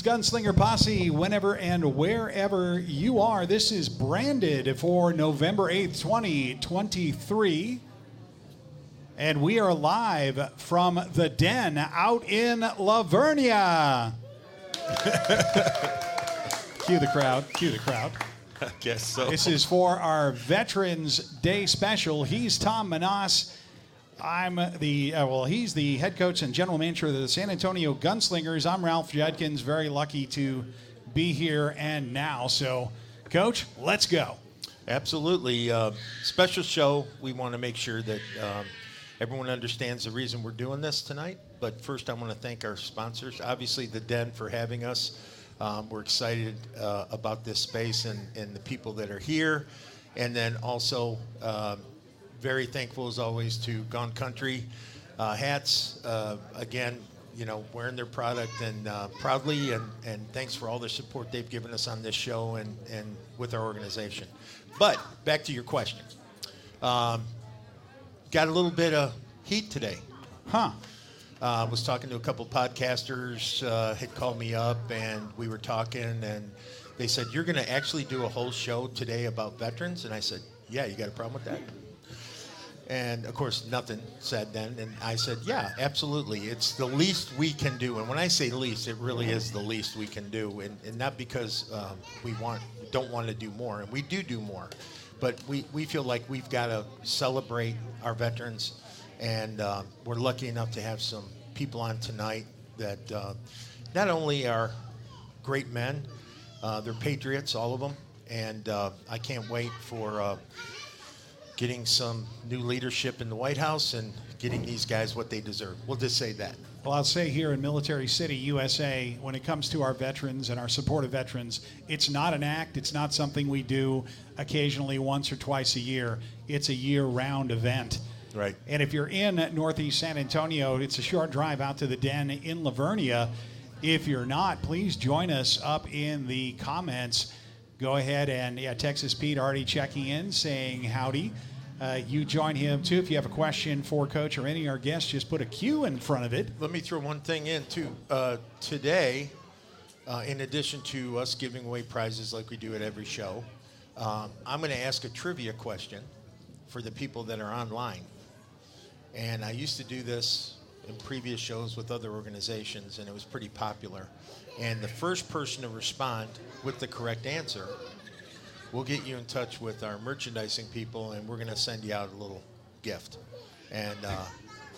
Gunslinger Posse, whenever and wherever you are. This is branded for November 8th, 2023. And we are live from the den out in La Vernia. Cue the crowd. Cue the crowd. I guess so. This is for our Veterans Day special. He's Tom Menas. I'm the uh, well. He's the head coach and general manager of the San Antonio Gunslingers. I'm Ralph Judkins. Very lucky to be here and now. So, coach, let's go. Absolutely. Uh, special show. We want to make sure that um, everyone understands the reason we're doing this tonight. But first, I want to thank our sponsors. Obviously, the Den for having us. Um, we're excited uh, about this space and, and the people that are here. And then also, um, very thankful as always to Gone Country uh, Hats. Uh, again, you know, wearing their product and uh, proudly, and, and thanks for all the support they've given us on this show and, and with our organization. But back to your question. Um, got a little bit of heat today. Huh. I uh, was talking to a couple podcasters, uh, had called me up, and we were talking, and they said, You're going to actually do a whole show today about veterans? And I said, Yeah, you got a problem with that? And of course, nothing said then. And I said, Yeah, absolutely. It's the least we can do. And when I say least, it really is the least we can do. And, and not because um, we want, don't want to do more, and we do do more. But we, we feel like we've got to celebrate our veterans and uh, we're lucky enough to have some people on tonight that uh, not only are great men, uh, they're patriots, all of them. And uh, I can't wait for uh, getting some new leadership in the White House and getting these guys what they deserve. We'll just say that. Well, I'll say here in Military City, USA, when it comes to our veterans and our support of veterans, it's not an act. It's not something we do occasionally once or twice a year. It's a year round event. Right. And if you're in Northeast San Antonio, it's a short drive out to the den in La Vernia. If you're not, please join us up in the comments. Go ahead and, yeah, Texas Pete already checking in saying howdy. Uh, you join him too. If you have a question for Coach or any of our guests, just put a Q in front of it. Let me throw one thing in too. Uh, today, uh, in addition to us giving away prizes like we do at every show, um, I'm going to ask a trivia question for the people that are online. And I used to do this in previous shows with other organizations, and it was pretty popular. And the first person to respond with the correct answer, we'll get you in touch with our merchandising people, and we're going to send you out a little gift. And uh,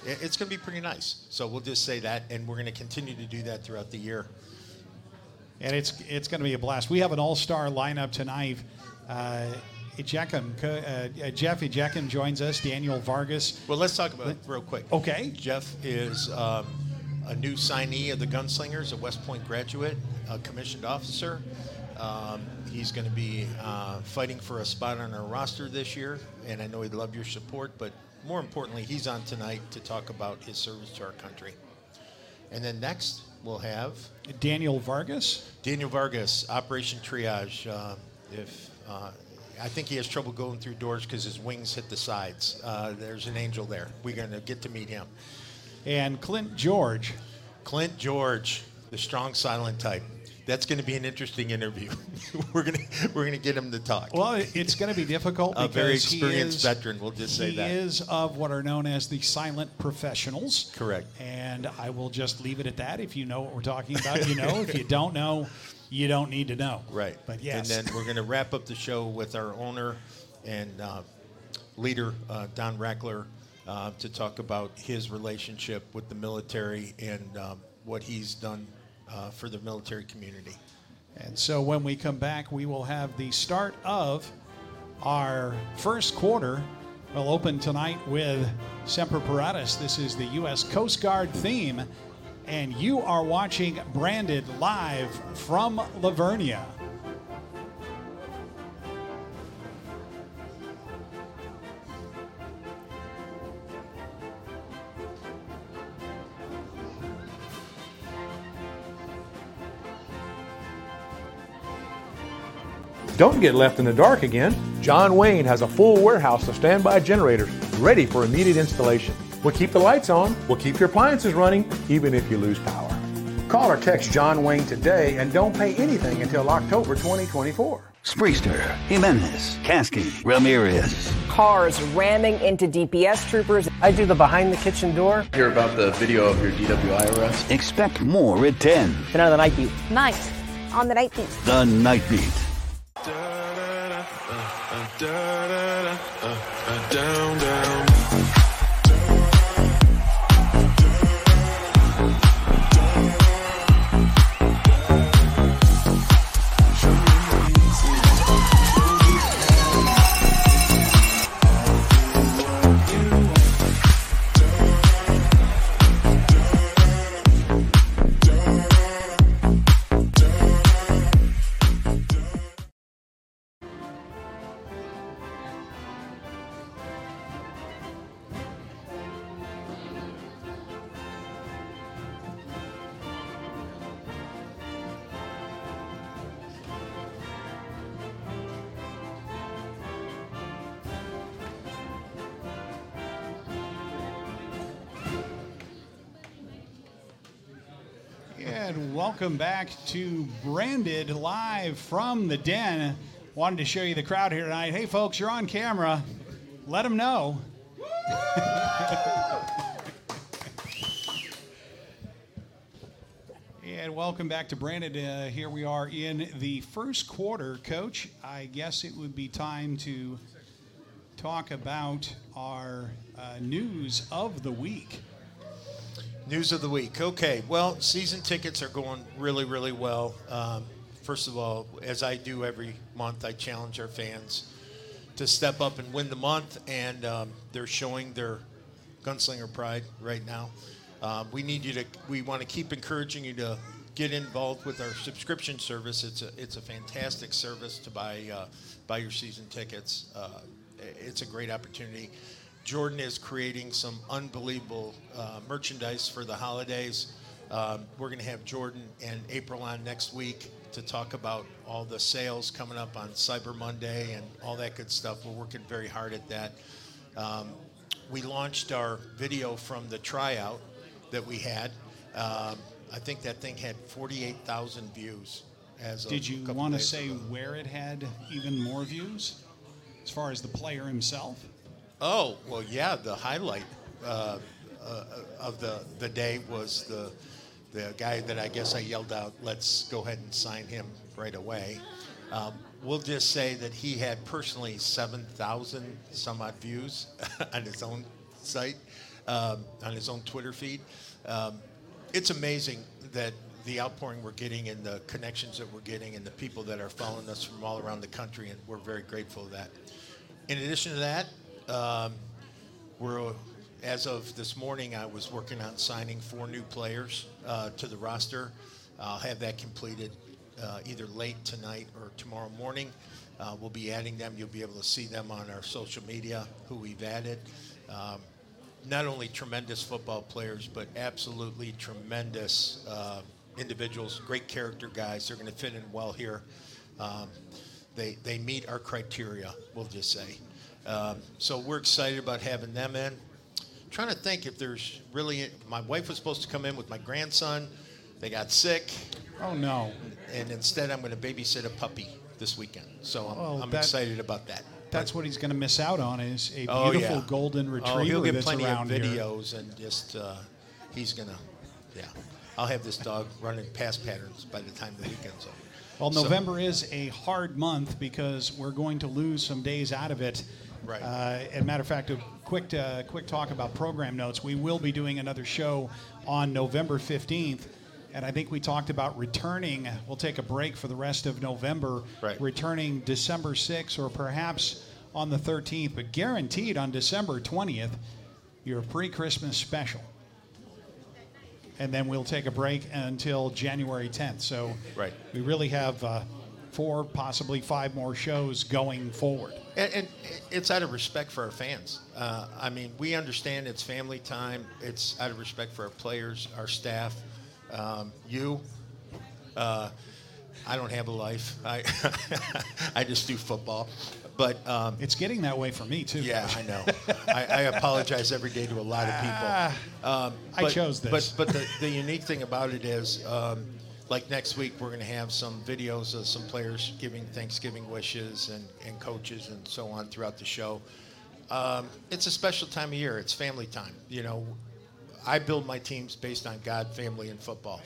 it, it's going to be pretty nice. So we'll just say that, and we're going to continue to do that throughout the year. And it's it's going to be a blast. We have an all-star lineup tonight. Uh, Ejechem, uh, Jeff Ejechem joins us. Daniel Vargas. Well, let's talk about it real quick. Okay. Jeff is um, a new signee of the Gunslingers, a West Point graduate, a commissioned officer. Um, he's going to be uh, fighting for a spot on our roster this year, and I know he'd love your support. But more importantly, he's on tonight to talk about his service to our country. And then next, we'll have Daniel Vargas. Daniel Vargas, Operation Triage. Uh, if uh, I think he has trouble going through doors because his wings hit the sides. Uh, there's an angel there. We're going to get to meet him. And Clint George. Clint George, the strong silent type. That's going to be an interesting interview. we're going to we're going to get him to talk. Well, it's going to be difficult. a very experienced is- veteran. We'll just say that he is of what are known as the silent professionals. Correct. And I will just leave it at that. If you know what we're talking about, you know. if you don't know, you don't need to know. Right. But yes. And then we're going to wrap up the show with our owner and uh, leader, uh, Don Rackler, uh, to talk about his relationship with the military and um, what he's done uh, for the military community. And so when we come back, we will have the start of our first quarter. We'll open tonight with Semper Paratus. This is the U.S. Coast Guard theme. And you are watching Branded live from La Vernia. Don't get left in the dark again. John Wayne has a full warehouse of standby generators ready for immediate installation. We'll keep the lights on, we'll keep your appliances running, even if you lose power. Call or text John Wayne today and don't pay anything until October 2024. Spreester, Jimenez, Kasky, Ramirez. Cars ramming into DPS troopers. I do the behind the kitchen door. Hear about the video of your DWI arrest? Expect more at 10. Then on the night beat. Night on the night beat. The Night Beat. Down, uh. Welcome back to Branded live from the den. Wanted to show you the crowd here tonight. Hey, folks, you're on camera. Let them know. and welcome back to Branded. Uh, here we are in the first quarter. Coach, I guess it would be time to talk about our uh, news of the week. News of the week. Okay. Well, season tickets are going really, really well. Um, first of all, as I do every month, I challenge our fans to step up and win the month, and um, they're showing their gunslinger pride right now. Um, we need you to. We want to keep encouraging you to get involved with our subscription service. It's a it's a fantastic service to buy uh, buy your season tickets. Uh, it's a great opportunity. Jordan is creating some unbelievable uh, merchandise for the holidays. Um, we're going to have Jordan and April on next week to talk about all the sales coming up on Cyber Monday and all that good stuff. We're working very hard at that. Um, we launched our video from the tryout that we had. Um, I think that thing had 48,000 views. As of Did you want to say ago. where it had even more views? As far as the player himself? Oh well, yeah. The highlight uh, uh, of the the day was the the guy that I guess I yelled out, "Let's go ahead and sign him right away." Um, we'll just say that he had personally seven thousand some odd views on his own site, um, on his own Twitter feed. Um, it's amazing that the outpouring we're getting and the connections that we're getting and the people that are following us from all around the country, and we're very grateful for that. In addition to that, um, we're as of this morning, I was working on signing four new players uh, to the roster. I'll have that completed uh, either late tonight or tomorrow morning. Uh, we'll be adding them. You'll be able to see them on our social media, who we've added. Um, not only tremendous football players, but absolutely tremendous uh, individuals, great character guys. They're going to fit in well here. Um, they, they meet our criteria, we'll just say. Um, so we're excited about having them in. I'm Trying to think if there's really. My wife was supposed to come in with my grandson. They got sick, Oh, no. and instead I'm going to babysit a puppy this weekend. So I'm, Oh, I'm that- excited about that. That's what he's going to miss out on is a Oh, beautiful yeah. golden retriever Oh, he'll get that's plenty around of here. videos and just uh, he's gonna, yeah. I'll have this dog running pass patterns by the time the weekend's over. Well, So- November is a hard month because we're going to lose some days out of it. Right. Uh, as a matter of fact, a quick uh, quick talk about program notes. We will be doing another show on November 15th, and I think we talked about returning. We'll take a break for the rest of November, Right. returning December 6th or perhaps on the 13th, but guaranteed on December 20th, your pre-Christmas special. And then we'll take a break until January 10th. So Right. we really have uh, four, possibly five more shows going forward. And, and it's out of respect for our fans. Uh, I mean, we understand it's family time. It's out of respect for our players, our staff, um, you. Uh, I don't have a life. I I just do football. But um, It's getting that way for me too. yeah, I know. I, I apologize every day to a lot of people. Um, I but- chose this. But but the, the unique thing about it is, um, like next week, we're going to have some videos of some players giving Thanksgiving wishes and, and coaches and so on throughout the show. Um, it's a special time of year. It's family time. You know, I build my teams based on God, family, and football.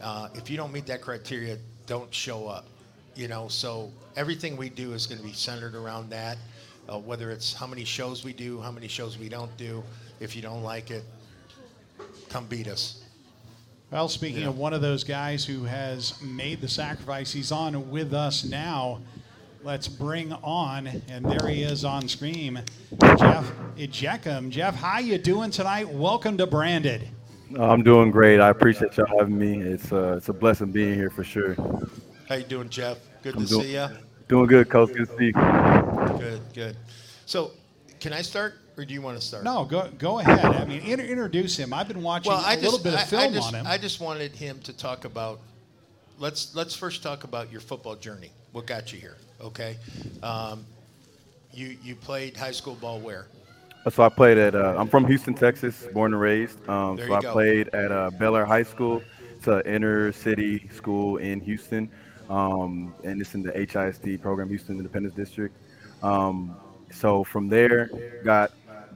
Uh, if you don't meet that criteria, don't show up. You know, so everything we do is going to be centered around that. Uh, whether it's how many shows we do, how many shows we don't do. If you don't like it, come beat us. Well, speaking Yeah. of one of those guys who has made the sacrifice, he's on with us now. Let's bring on, and there he is on screen, Jeff Ejeckham. Jeff, how you doing tonight? Welcome to Branded. I'm doing great. I appreciate y'all having me. It's uh, it's a blessing being here for sure. How you doing, Jeff? Good I'm to doing- see you. Doing good, coach. Good to see you. Good, good. So, can I start, or do you want to start? No, go go ahead. I mean, inter- introduce him. I've been watching Well, I a just, little bit of I- film I just, on him. I just wanted him to talk about. Let's let's first talk about your football journey. What got you here? Okay. Um, you you played high school ball where? So I played at. Uh, I'm from Houston, Texas, born and raised. Um, There so you I go. played at uh, Bellaire High School. It's an inner city school in Houston, um, and it's in the HISD program, Houston Independence District. Um, so from there, got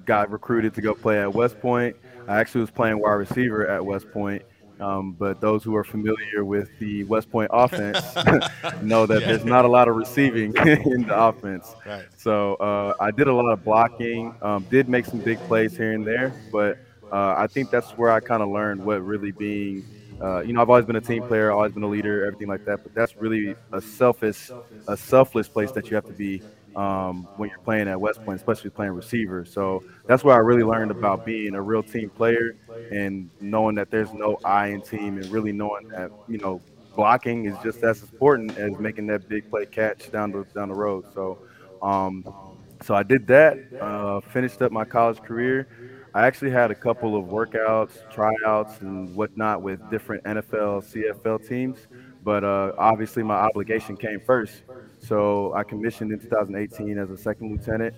got recruited to go play at West Point. I actually was playing wide receiver at West Point. Um, but those who are familiar with the West Point offense know that there's not a lot of receiving in the offense. Right. So uh, I did a lot of blocking. Um, did make some big plays here and there, but uh, I think that's where I kind of learned what really being. Uh, you know, I've always been a team player, always been a leader, everything like that. But that's really a selfish, a selfless place that you have to be um, when you're playing at West Point, especially playing receiver. So that's where I really learned about being a real team player and knowing that there's no I in team and really knowing that you know blocking is just as important as making that big play catch down the down the road. So, um, so I did that. Uh, finished up my college career. I actually had a couple of workouts, tryouts, and whatnot with different NFL, CFL teams, but uh, obviously my obligation came first. So I commissioned in 2018 as a second lieutenant.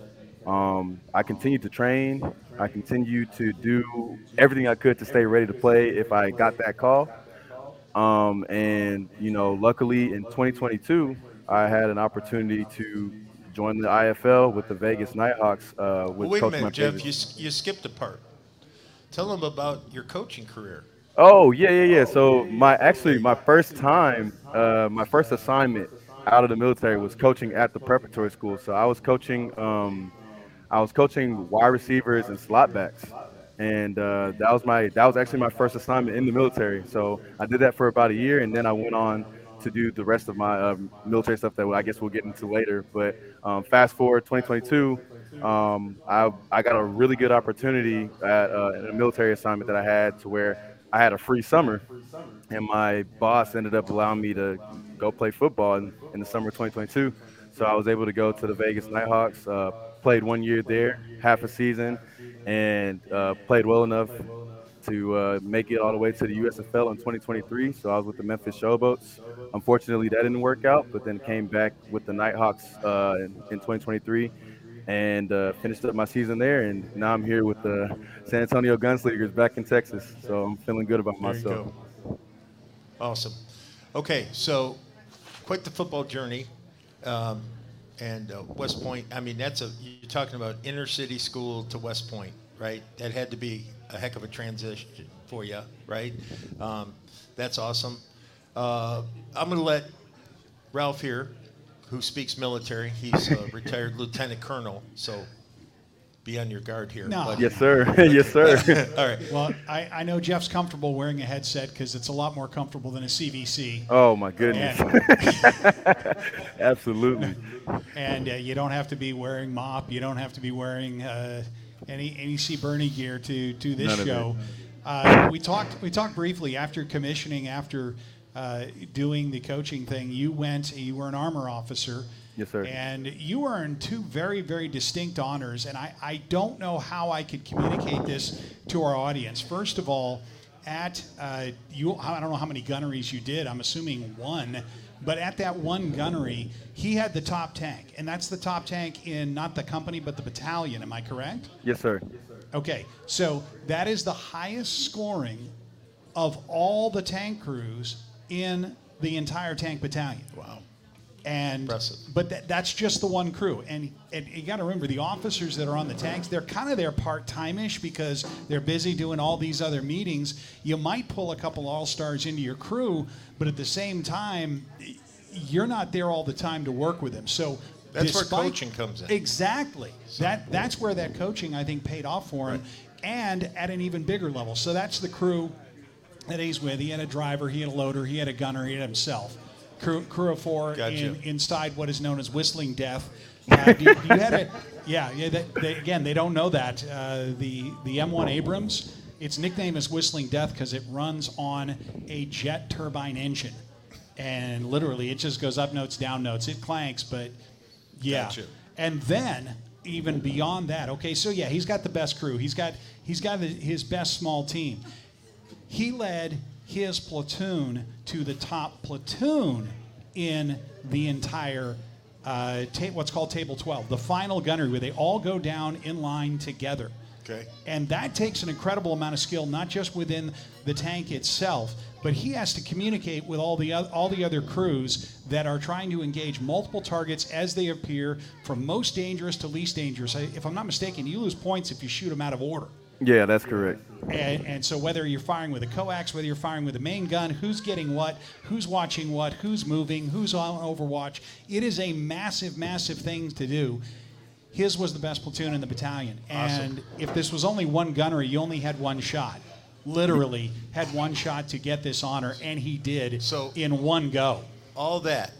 Um, I continued to train. I continued to do everything I could to stay ready to play if I got that call. Um, and you know, luckily in 2022, I had an opportunity to join the IFL with the Vegas Nighthawks. Uh, with Well, wait a minute, Jeff. You you skipped a part. Tell them about your coaching career. Oh yeah, yeah, yeah. So my actually my first time, uh, my first assignment out of the military was coaching at the preparatory school. So I was coaching, um, I was coaching wide receivers and slot backs, and uh, that was my that was actually my first assignment in the military. So I did that for about a year, and then I went on to do the rest of my um, military stuff that I guess we'll get into later. But um, fast forward 2022, um, I I got a really good opportunity at uh, a military assignment that I had to where I had a free summer, and my boss ended up allowing me to go play football in, in the summer of 2022. So I was able to go to the Vegas Nighthawks, uh, played one year there, half a season, and uh, played well enough to uh, make it all the way to the USFL in 2023. So I was with the Memphis Showboats. Unfortunately, that didn't work out, but then came back with the Nighthawks uh, in, in 2023 and uh, finished up my season there. And now I'm here with the San Antonio Gunslingers back in Texas. So I'm feeling good about There myself. Awesome. Okay, so quite the football journey. Um, and uh, West Point, I mean, that's a, you're talking about inner city school to West Point, right? That had to be a heck of a transition for you, right? Um, that's awesome. Uh, I'm going to let Ralph here, who speaks military, he's a retired lieutenant colonel, so be on your guard here. No. Yes, sir. yes, sir. All right. well, I, I know Jeff's comfortable wearing a headset because it's a lot more comfortable than a CVC. oh my goodness. Absolutely. and uh, you don't have to be wearing MOPP. You don't have to be wearing uh, any any CBRN gear to to this None of it. show. Uh, we talked we talked briefly after commissioning, after uh, doing the coaching thing. You went. You were an armor officer. Yes, sir. And you earned two very, very distinct honors. And I, I don't know how I could communicate this to our audience. First of all, at uh, you, I don't know how many gunneries you did. I'm assuming one. But at that one gunnery, he had the top tank, and that's the top tank in not the company but the battalion. Am I correct? Yes, sir. Okay, so that is the highest scoring of all the tank crews in the entire tank battalion. Wow. And Impressive. but that, that's just the one crew, and and you got to remember the officers that are on the tanks, they're kind of there part time-ish because they're busy doing all these other meetings. You might pull a couple all stars into your crew, but at the same time, you're not there all the time to work with them. So That's where coaching comes in. Exactly. That that's where that coaching I think paid off for him, and at an even bigger level. So that's the crew that he's with. He had a driver, he had a loader, he had a gunner, he had himself. Crew, crew of four Gotcha. in, inside what is known as Whistling Death. Uh, you, you had a, yeah, yeah. They, they, again, they don't know that uh, the the M1 Abrams. Its nickname is Whistling Death because it runs on a jet turbine engine, and literally it just goes up notes, down notes. It clanks, but yeah. Gotcha. And then even beyond that, okay, so yeah, he's got the best crew. He's got he's got the, his best small team. He led his platoon to the top platoon in the entire uh, ta- what's called table 12, the final gunnery, where they all go down in line together. Okay. And that takes an incredible amount of skill, not just within the tank itself, but he has to communicate with all the oth- all the other crews that are trying to engage multiple targets as they appear, from most dangerous to least dangerous. I- If I'm not mistaken, you lose points if you shoot them out of order. Yeah, that's correct. And, and so whether you're firing with a coax, whether you're firing with a main gun, who's getting what, who's watching what, who's moving, who's on Overwatch, it is a massive, massive thing to do. His was the best platoon in the battalion. And if this was only one gunnery, you only had one shot. Literally had one shot to get this honor, and he did So- in one go. All that.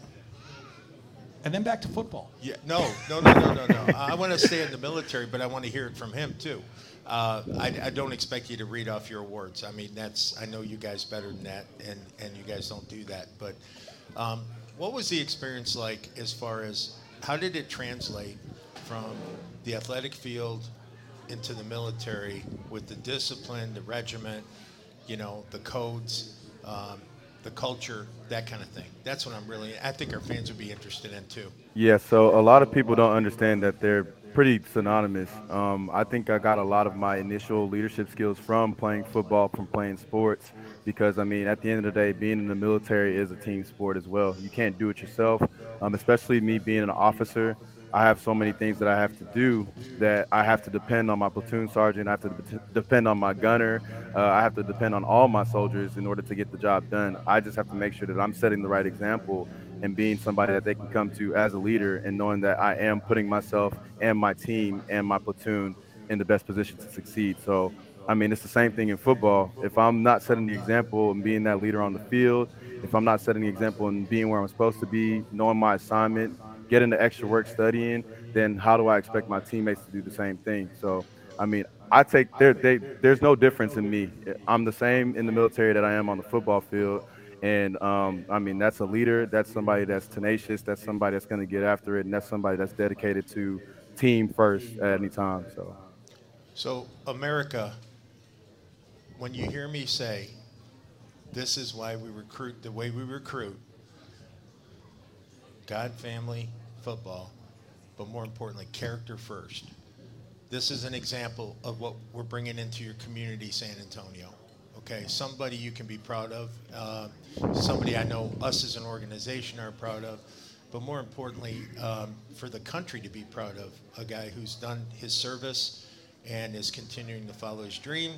And then back to football. Yeah. No, no, no, no, no, no. I want to stay in the military, but I want to hear it from him too. Uh, I, I don't expect you to read off your awards. I mean, that's I know you guys better than that, and and you guys don't do that. But um, what was the experience like as far as how did it translate from the athletic field into the military with the discipline, the regiment, you know, the codes, um, the culture, that kind of thing? That's what I'm really. I think our fans would be interested in too. Yeah, so a lot of people don't understand that they're pretty synonymous. Um, I think I got a lot of my initial leadership skills from playing football, from playing sports, because I mean, at the end of the day, being in the military is a team sport as well. You can't do it yourself, um, especially me being an officer. I have so many things that I have to do that I have to depend on my platoon sergeant. I have to de- depend on my gunner. Uh, I have to depend on all my soldiers in order to get the job done. I just have to make sure that I'm setting the right example and being somebody that they can come to as a leader and knowing that I am putting myself and my team and my platoon in the best position to succeed. So, I mean, it's the same thing in football. If I'm not setting the example and being that leader on the field, if I'm not setting the example and being where I'm supposed to be, knowing my assignment, getting the extra work studying, then how do I expect my teammates to do the same thing? So, I mean, I take there. There's no difference in me. I'm the same in the military that I am on the football field. And um, I mean, that's a leader. That's somebody that's tenacious. That's somebody that's going to get after it, and that's somebody that's dedicated to team first at any time. So, So, America, when you hear me say, this is why we recruit the way we recruit God, family, football, but more importantly, character first. This is an example of what we're bringing into your community, San Antonio. Okay, somebody you can be proud of, uh, somebody I know us as an organization are proud of, but more importantly, um, for the country to be proud of a guy who's done his service and is continuing to follow his dream.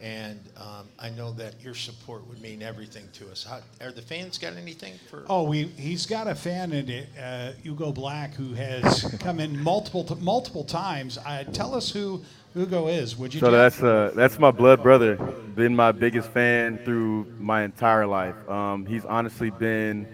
And um, I know that your support would mean everything to us. How, are the fans got anything for? Oh, we he's got a fan in it, uh, Hugo Black, who has come in multiple multiple times. Uh, tell us who Hugo is, would you? so that's uh, that's my blood brother. Been my biggest fan through my entire life. Um, he's honestly been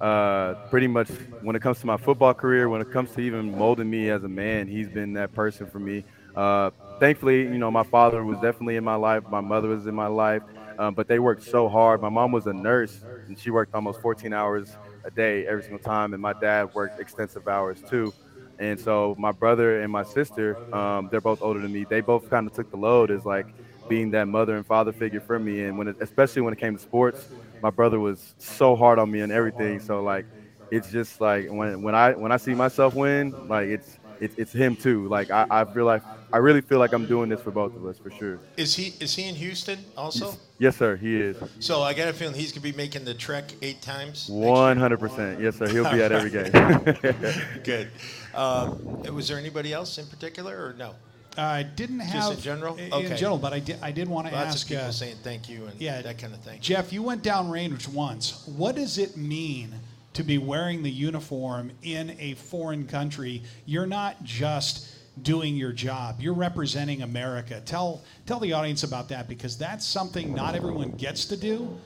uh, pretty much when it comes to my football career, when it comes to even molding me as a man, he's been that person for me. Uh, thankfully, you know, my father was definitely in my life. My mother was in my life, um, but they worked so hard. My mom was a nurse, and she worked almost 14 hours a day every single time, and my dad worked extensive hours too. And so my brother and my sister, um, they're both older than me. They both kind of took the load as like being that mother and father figure for me. And when, it, especially when it came to sports, my brother was so hard on me and everything. So like, it's just like when when I when I see myself win, like it's it's, it's him too. Like I, I feel like I really feel like I'm doing this for both of us for sure. Is he is he in Houston also? Yes, sir. He is. So I got a feeling he's gonna be making the trek eight times. One hundred percent. Yes, sir. He'll be at every game. Good. Um, was there anybody else in particular, or no? I didn't have Just in general? in Okay. general, but I did. I did want to Lots ask. of people uh, saying thank you and yeah, that kind of thing. Jeff, you went downrange once. What does it mean to be wearing the uniform in a foreign country? You're not just doing your job. You're representing America. Tell tell the audience about that because that's something not everyone gets to do,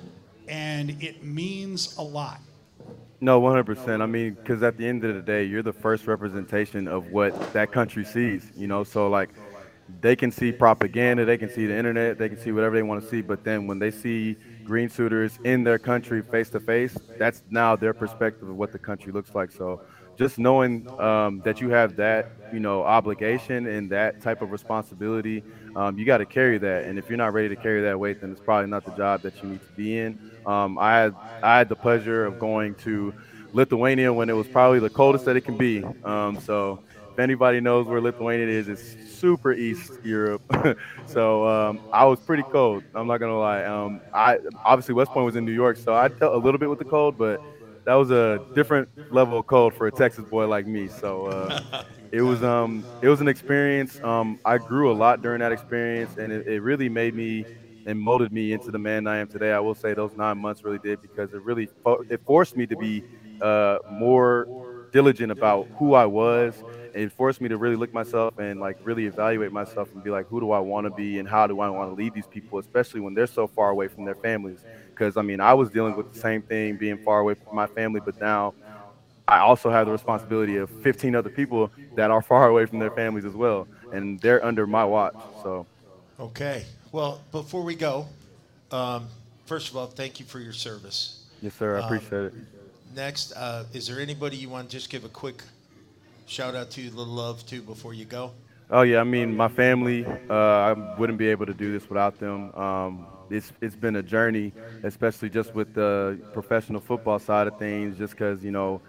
and it means a lot. No, 100%. I mean, because at the end of the day, you're the first representation of what that country sees, you know? So, like, they can see propaganda, they can see the internet, they can see whatever they want to see, but then when they see green suitors in their country face to face, that's now their perspective of what the country looks like. So, just knowing um, that you have that, you know, obligation and that type of responsibility, um, you got to carry that. And if you're not ready to carry that weight, then it's probably not the job that you need to be in. Um, I had I had the pleasure of going to Lithuania when it was probably the coldest that it can be. Um, so if anybody knows where Lithuania is, it's super East Europe. so um, I was pretty cold. I'm not gonna lie. Um, I obviously West Point was in New York, so I dealt a little bit with the cold, but that was a different level of cold for a Texas boy like me. So uh, it was um it was an experience. Um, I grew a lot during that experience, and it, it really made me and molded me into the man I am today. I will say those nine months really did because it really fo- it forced me to be uh, more diligent about who I was. It forced me to really look myself and like really evaluate myself and be like, who do I want to be and how do I want to lead these people, especially when they're so far away from their families. Because I mean, I was dealing with the same thing, being far away from my family, but now I also have the responsibility of 15 other people that are far away from their families as well, and they're under my watch. So. Okay. Well, before we go, um, first of all, thank you for your service. Yes, sir. I Um, appreciate it. Next, uh, is there anybody you want to just give a quick shout out to, little love too before you go? Oh yeah, I mean my family. Uh, I wouldn't be able to do this without them. Um, it's it's been a journey, especially just with the professional football side of things. Just because you know,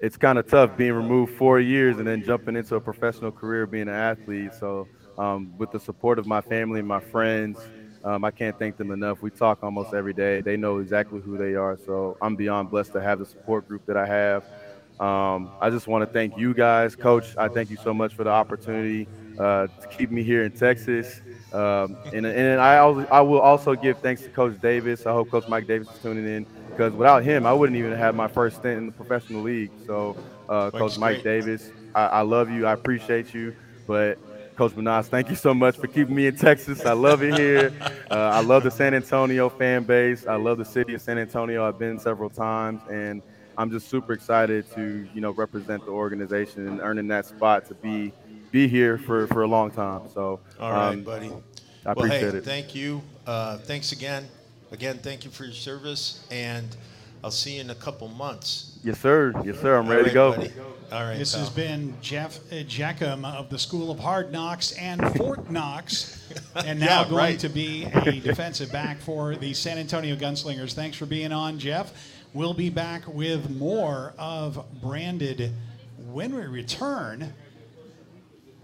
it's kind of tough being removed four years and then jumping into a professional career being an athlete. So um, with the support of my family and my friends, um, I can't thank them enough. We talk almost every day. They know exactly who they are. So I'm beyond blessed to have the support group that I have. Um, I just want to thank you guys, Coach. I thank you so much for the opportunity uh, to keep me here in Texas. Um, and, and I, al- I will also give thanks to Coach Davis. I hope Coach Mike Davis is tuning in because without him, I wouldn't even have my first stint in the professional league. So, uh, Coach Mike great. Davis, I, I love you. I appreciate you. But Coach Menas, thank you so much for keeping me in Texas. I love it here. Uh, I love the San Antonio fan base. I love the city of San Antonio. I've been several times, and I'm just super excited to you know represent the organization and earning that spot to be be here for, for a long time. So, All right, um, buddy. I well, hey, it. thank you. Uh, thanks again. Again, thank you for your service, and I'll see you in a couple months. Yes, sir. Yes, sir. I'm ready right, to go. buddy. All right. This pal. has been Jeff uh, Jackham of the School of Hard Knocks and Fort Knox, and now Yeah, going right. to be a defensive back for the San Antonio Gunslingers. Thanks for being on, Jeff. We'll be back with more of Branded when we return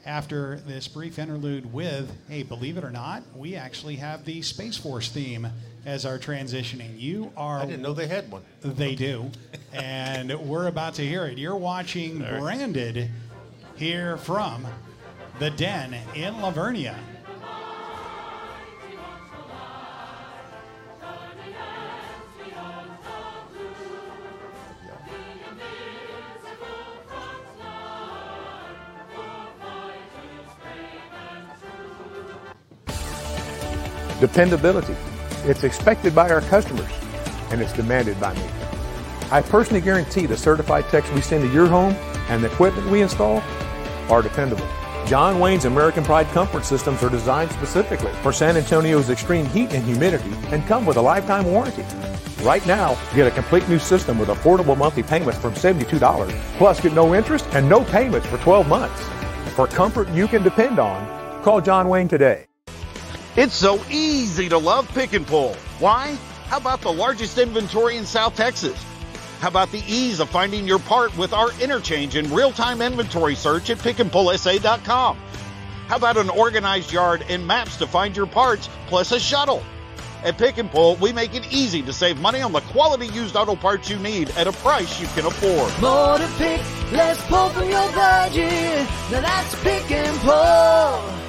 after this brief interlude with, hey, believe it or not, we actually have the Space Force theme as our transitioning. You are. I didn't know they had one. They do. and we're about to hear it. You're watching Branded here from the Den in La Vernia. Dependability. It's expected by our customers, and it's demanded by me. I personally guarantee the certified techs we send to your home and the equipment we install are dependable. John Wayne's American Pride comfort systems are designed specifically for San Antonio's extreme heat and humidity and come with a lifetime warranty. Right now, get a complete new system with affordable monthly payments from $72, plus get no interest and no payments for 12 months. For comfort you can depend on, call John Wayne today. It's so easy to love pick and pull. Why? How about the largest inventory in South Texas? How about the ease of finding your part with our interchange and real-time inventory search at pickandpullsa.com? How about an organized yard and maps to find your parts plus a shuttle? At Pick and Pull, we make it easy to save money on the quality used auto parts you need at a price you can afford. More to pick, less pull from your budget. Now that's Pick and Pull.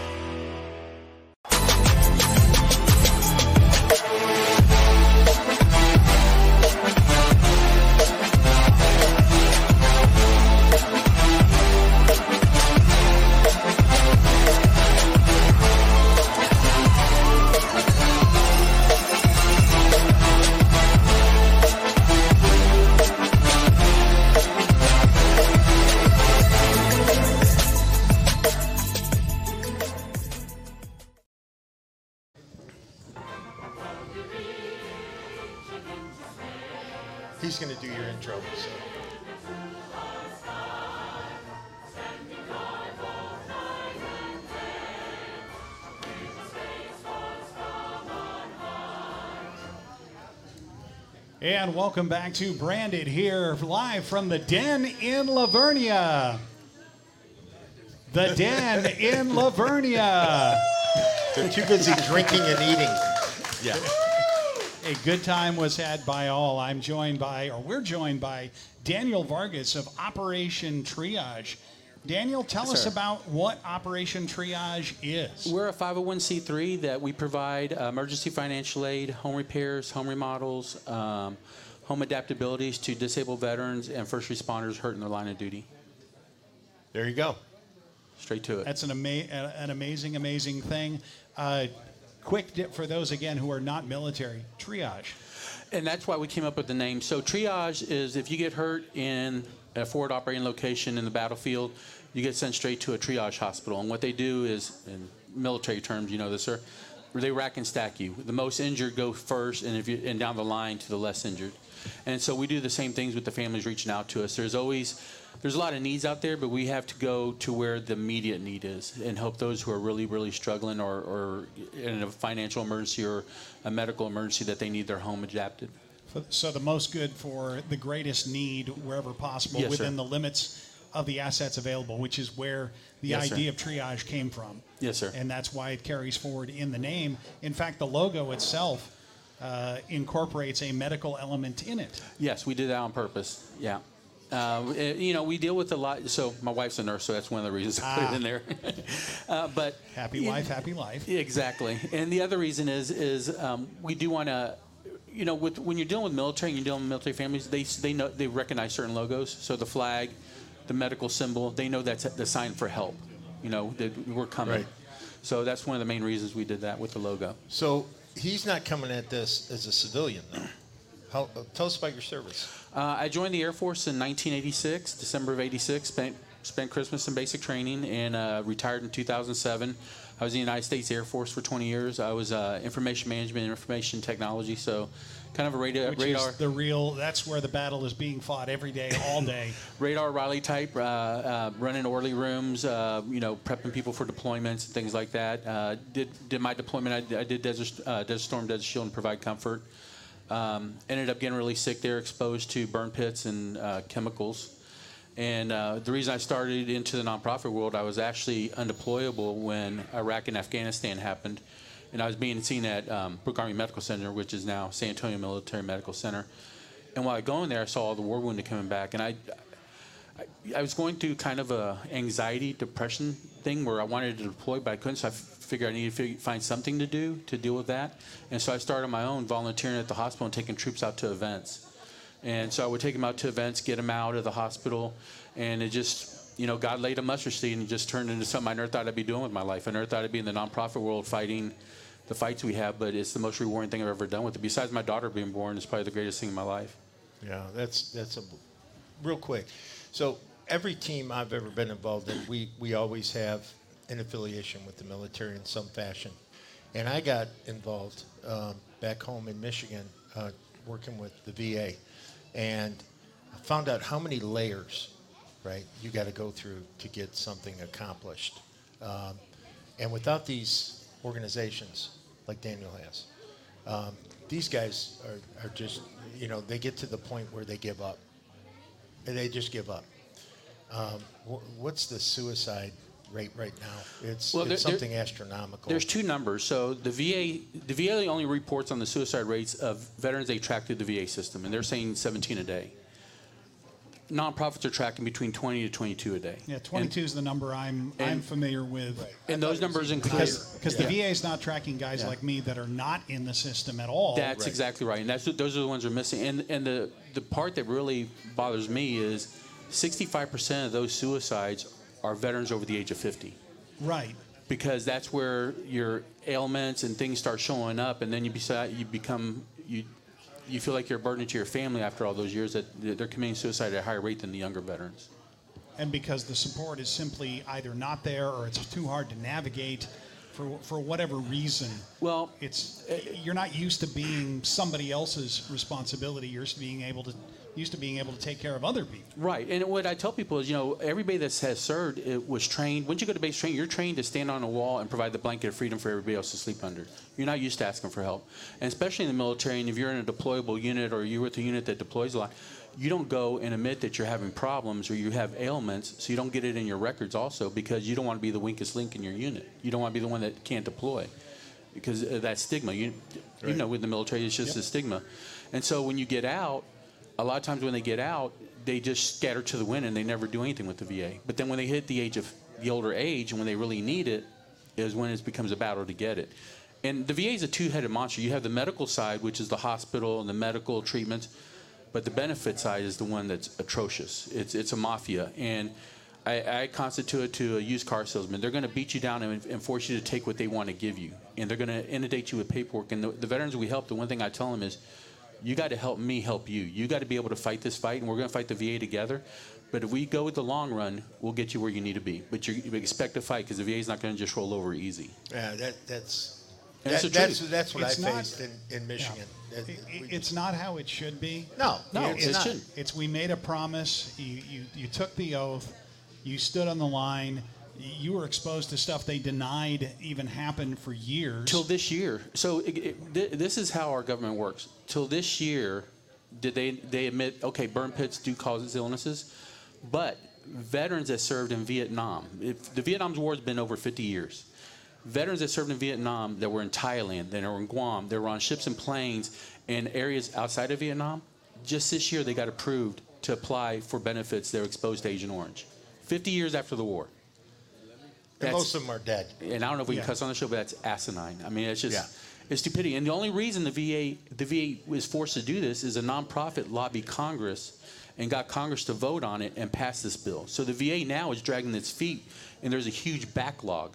And welcome back to Branded here, live from the Den in La Vernia. The Den in La Vernia. They're too busy drinking and eating. Yeah. A good time was had by all. I'm joined by, or we're joined by Daniel Vargas of Operation Triage. Daniel, tell Yes, us sir. about what Operation Triage is. We're a 501c3 that we provide uh, emergency financial aid, home repairs, home remodels, um, home adaptabilities to disabled veterans and first responders hurt in their line of duty. There you go. Straight to it. That's an, ama- an amazing, amazing thing. Uh, quick dip for those, again, who are not military triage. And that's why we came up with the name. So triage is if you get hurt in a forward operating location in the battlefield, you get sent straight to a triage hospital. And what they do is, in military terms, you know this, sir, they rack and stack you. The most injured go first, and if you and down the line to the less injured. And so we do the same things with the families reaching out to us. There's always there's a lot of needs out there, but we have to go to where the immediate need is and help those who are really, really struggling or, or in a financial emergency or a medical emergency that they need their home adapted. So the most good for the greatest need wherever possible Yes, sir. within the limits of the assets available, which is where the Yes, sir. idea of triage came from. Yes, sir. And that's why it carries forward in the name. In fact, the logo itself uh, incorporates a medical element in it. Yes, we did that on purpose. Yeah. Uh, eh, you know, we deal with a lot. So my wife's a nurse, so that's one of the reasons I put Ah. it in there. uh, but Happy wife, happy life. Exactly. And the other reason is is um, we do want to, you know, with when you're dealing with military and you're dealing with military families, they they know they recognize certain logos. So the flag, the medical symbol, they know that's the sign for help. You know that we're coming. Right. So that's one of the main reasons we did that with the logo. So he's not coming at this as a civilian, though. How, uh, tell us about your service. Uh, I joined the Air Force in 1986, December of '86. Spent spent Christmas in basic training and uh, retired in 2007. I was in the United States Air Force for 20 years. I was uh, information management and information technology, so kind of a radar. Which radar is the real, that's where the battle is being fought every day, all day. radar Riley type, uh, uh, running orderly rooms, uh, you know, prepping people for deployments and things like that. Uh, did did my deployment? I, I did Desert, uh, Desert Storm, Desert Shield, and provide comfort. Um, ended up getting really sick there, exposed to burn pits and uh, chemicals. And uh, the reason I started into the nonprofit world, I was actually undeployable when Iraq and Afghanistan happened. And I was being seen at um, Brooke Army Medical Center, which is now San Antonio Military Medical Center. And while I go in there, I saw all the war wounded coming back. And I, I, I was going through kind of a anxiety, depression thing where I wanted to deploy, but I couldn't. So I figured I needed to find something to do to deal with that. And so I started my own volunteering at the hospital and taking troops out to events. And so I would take them out to events, get them out of the hospital, and it just, you know, God laid a mustard seed and just turned into something I never thought I'd be doing with my life. I never thought I'd be in the nonprofit world fighting the fights we have, but it's the most rewarding thing I've ever done with it. Besides my daughter being born, it's probably the greatest thing in my life. Yeah, that's that's a real quick. So every team I've ever been involved in, we we always have an affiliation with the military in some fashion. And I got involved um, back home in Michigan, uh, working with the VA, and I found out how many layers, right, you got to go through to get something accomplished. Um, and without these organizations, like Daniel has, um, these guys are, are just, you know, they get to the point where they give up. And they just give up. Um, wh- what's the suicide rate right now? It's, Well, it's there- there- something astronomical. There's two numbers. So the VA, the VA only reports on the suicide rates of veterans they track through the VA system, and they're saying 17 a day. Nonprofits are tracking between 20 to 22 a day. Yeah, 22 is the number I'm I'm and- familiar with. And those numbers include Because because Yeah. the VA is not tracking guys Yeah. like me that are not in the system at all. That's exactly right, and that's those are the ones that are missing. And and the the part that really bothers me is 65% of those suicides are veterans over the age of 50. Right. because that's where your ailments and things start showing up, and then you decide you become you you feel like you're a burden to your family after all those years that they're committing suicide at a higher rate than the younger veterans. and because the support is simply either not there or it's too hard to navigate for for whatever reason. Well, it's you're not used to being somebody else's responsibility. You're being able to used to being able to take care of other people. Right, and what I tell people is, you know, everybody that has served it was trained. Once you go to base training, you're trained to stand on a wall and provide the blanket of freedom for everybody else to sleep under. You're not used to asking for help, and especially in the military. And if you're in a deployable unit or you're with a unit that deploys a lot, you don't go and admit that you're having problems or you have ailments, so you don't get it in your records also because you don't want to be the weakest link in your unit. You don't want to be the one that can't deploy because that stigma. You, you know, with the military, it's just a stigma. And so when you get out, a lot of times when they get out, they just scatter to the wind and they never do anything with the VA. But then when they hit the age of the older age and when they really need it, is when it becomes a battle to get it. And the VA is a two-headed monster. You have the medical side, which is the hospital and the medical treatments, but the benefit side is the one that's atrocious. It's it's a mafia, and I, I constitute to a used car salesman. They're going to beat you down and, and force you to take what they want to give you, and they're going to inundate you with paperwork. And the, the veterans we help, the one thing I tell them is, you got to help me help you. You got to be able to fight this fight, and we're going to fight the VA together. But if we go with the long run, we'll get you where you need to be. But you you expect to fight because the VA is not going to just roll over easy. Yeah, that, that's And that, the that's truth. that's what It's I not- faced in, in Michigan. That- It- it's not how it should be. No, No, it's it not. shouldn't. It's we made a promise. You, you you took the oath. You stood on the line. You were exposed to stuff they denied even happened for years. Till this year. So it, it, thi- this is how our government works. Till this year, did they they admit okay, burn pits do cause illnesses, but veterans that served in Vietnam, if the Vietnam's war has been over 50 years. Veterans that served in Vietnam that were in Thailand, that were in Guam, that were on ships and planes in areas outside of Vietnam, just this year they got approved to apply for benefits that were exposed to Agent Orange. 50 years after the war. And most of them are dead. And I don't know if we Yeah. can cuss on the show, but that's asinine. I mean, it's just Yeah. it's stupidity. And the only reason the VA the VA was forced to do this is a nonprofit lobbied Congress and got Congress to vote on it and pass this bill. So the VA now is dragging its feet, and there's a huge backlog.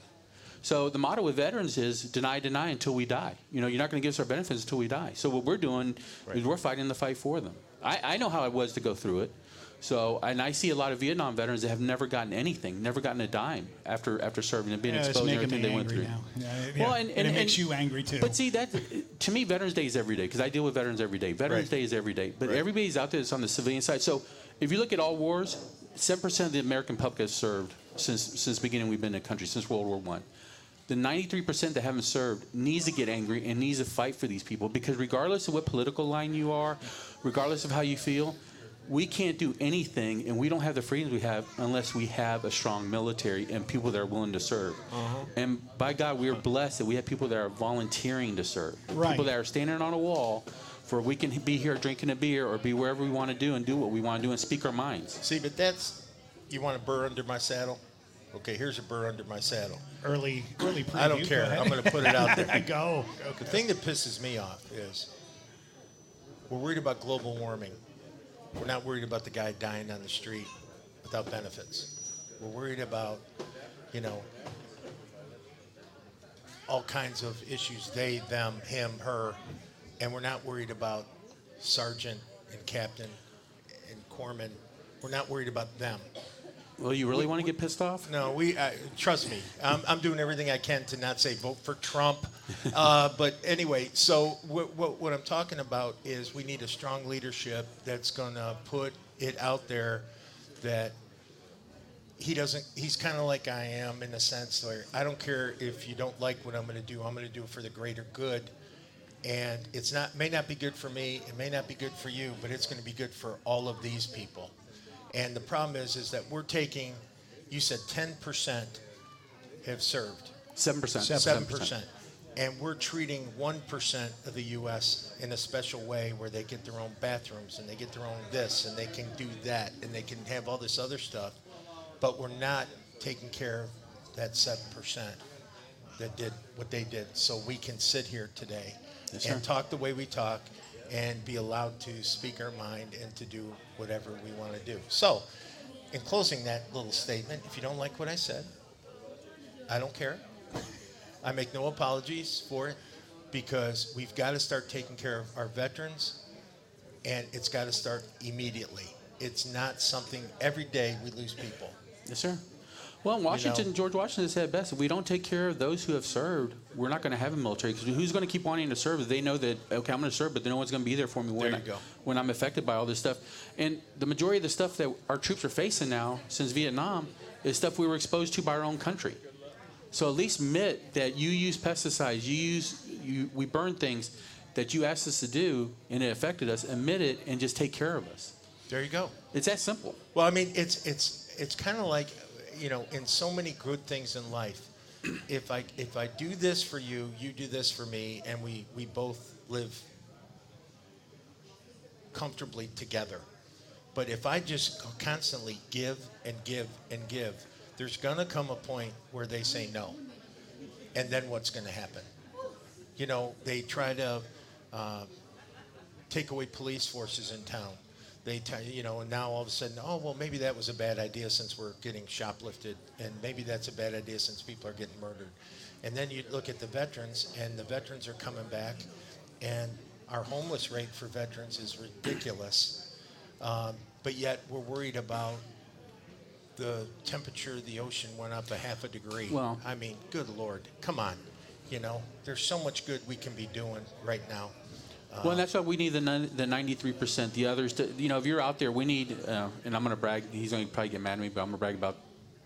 So the motto with veterans is deny, deny until we die. You know, you're not going to give us our benefits until we die. So what we're doing is we're fighting the fight for them. I, I know how it was to go through it. So, and I see a lot of Vietnam veterans that have never gotten anything, never gotten a dime after after serving and being Yeah, exposed to everything they went through. now. Yeah, it- well, and, And and, it makes and- you angry, too. But see, that to me, Veterans Day is every day because I deal with veterans every day. Veterans Right. Day is every day, but Right. everybody's out there that's on the civilian side. So, if you look at all wars, seven percent of the American public has served since since the beginning we've been in the country since World War One. The 93% that haven't served needs to get angry and needs to fight for these people because regardless of what political line you are, regardless of how you feel, we can't do anything and we don't have the freedoms we have unless we have a strong military and people that are willing to serve. Uh-huh. And by God, we are blessed that we have people that are volunteering to serve. Right. People that are standing on a wall for we can be here drinking a beer or be wherever we want to do and do what we want to do and speak our minds. See, but that's you want a burr under my saddle. Okay, here's a burr under my saddle. early early preview. I don't care. ahead. I'm going to put it out there. I go. The thing that pisses me off is we're worried about global warming. We're not worried about the guy dying on the street without benefits. We're worried about, you know, all kinds of issues they, them, him, her, and we're not worried about sergeant and captain and corpsman. We're not worried about them. Well, you really want to get pissed off? No, we uh, trust me. I'm, I'm doing everything I can to not say vote for Trump. Uh, but anyway, so what, what, what I'm talking about is we need a strong leadership that's going to put it out there that he doesn't. He's kind of like I am in a sense where I don't care if you don't like what I'm going to do. I'm going to do it for the greater good. And it's not may not be good for me, it may not be good for you, but it's going to be good for all of these people. And the problem is is that we're taking you said 10% have served. 7%. 7%. And we're treating 1% of the U.S. in a special way where they get their own bathrooms and they get their own this and they can do that and they can have all this other stuff. But we're not taking care of that 7% that did what they did. So we can sit here today Yes, and talk the way we talk and be allowed to speak our mind and to do whatever we want to do. So, in closing that little statement, if you don't like what I said, I don't care. I make no apologies for it because we've got to start taking care of our veterans and it's got to start immediately. It's not something every day we lose people. Yes, sir. Well, in Washington, George Washington said best: if we don't take care of those who have served, we're not going to have a military. Because who's going to keep wanting to serve if they know that okay, I'm going to serve, but no one's going to be there for me when I, when I'm affected by all this stuff. And the majority of the stuff that our troops are facing now, since Vietnam, is stuff we were exposed to by our own country. So at least admit that you use pesticides, you use you we burn things that you asked us to do, and it affected us. Admit it and just take care of us. There you go. It's that simple. Well, I mean, it's it's it's kind of like, you know, in so many good things in life. If I if I do this for you, you do this for me, and we we both live comfortably together. But if I just constantly give and give and give, there's gonna come a point where they say no, and then what's gonna happen? You know, they try to. Uh, take away police forces in town. They, t- you know, and now all of a sudden, oh well, maybe that was a bad idea since we're getting shoplifted, and maybe that's a bad idea since people are getting murdered. And then you look at the veterans, and the veterans are coming back, and our homeless rate for veterans is ridiculous. Um, but yet we're worried about the temperature of the ocean went up a half a degree. Well- I mean, good lord, come on. You know, there's so much good we can be doing right now. Well, and that's why we need the the 93%. The others, to, you know, if you're out there, we need, uh, and I'm going to brag, he's going to probably get mad at me, but I'm going to brag about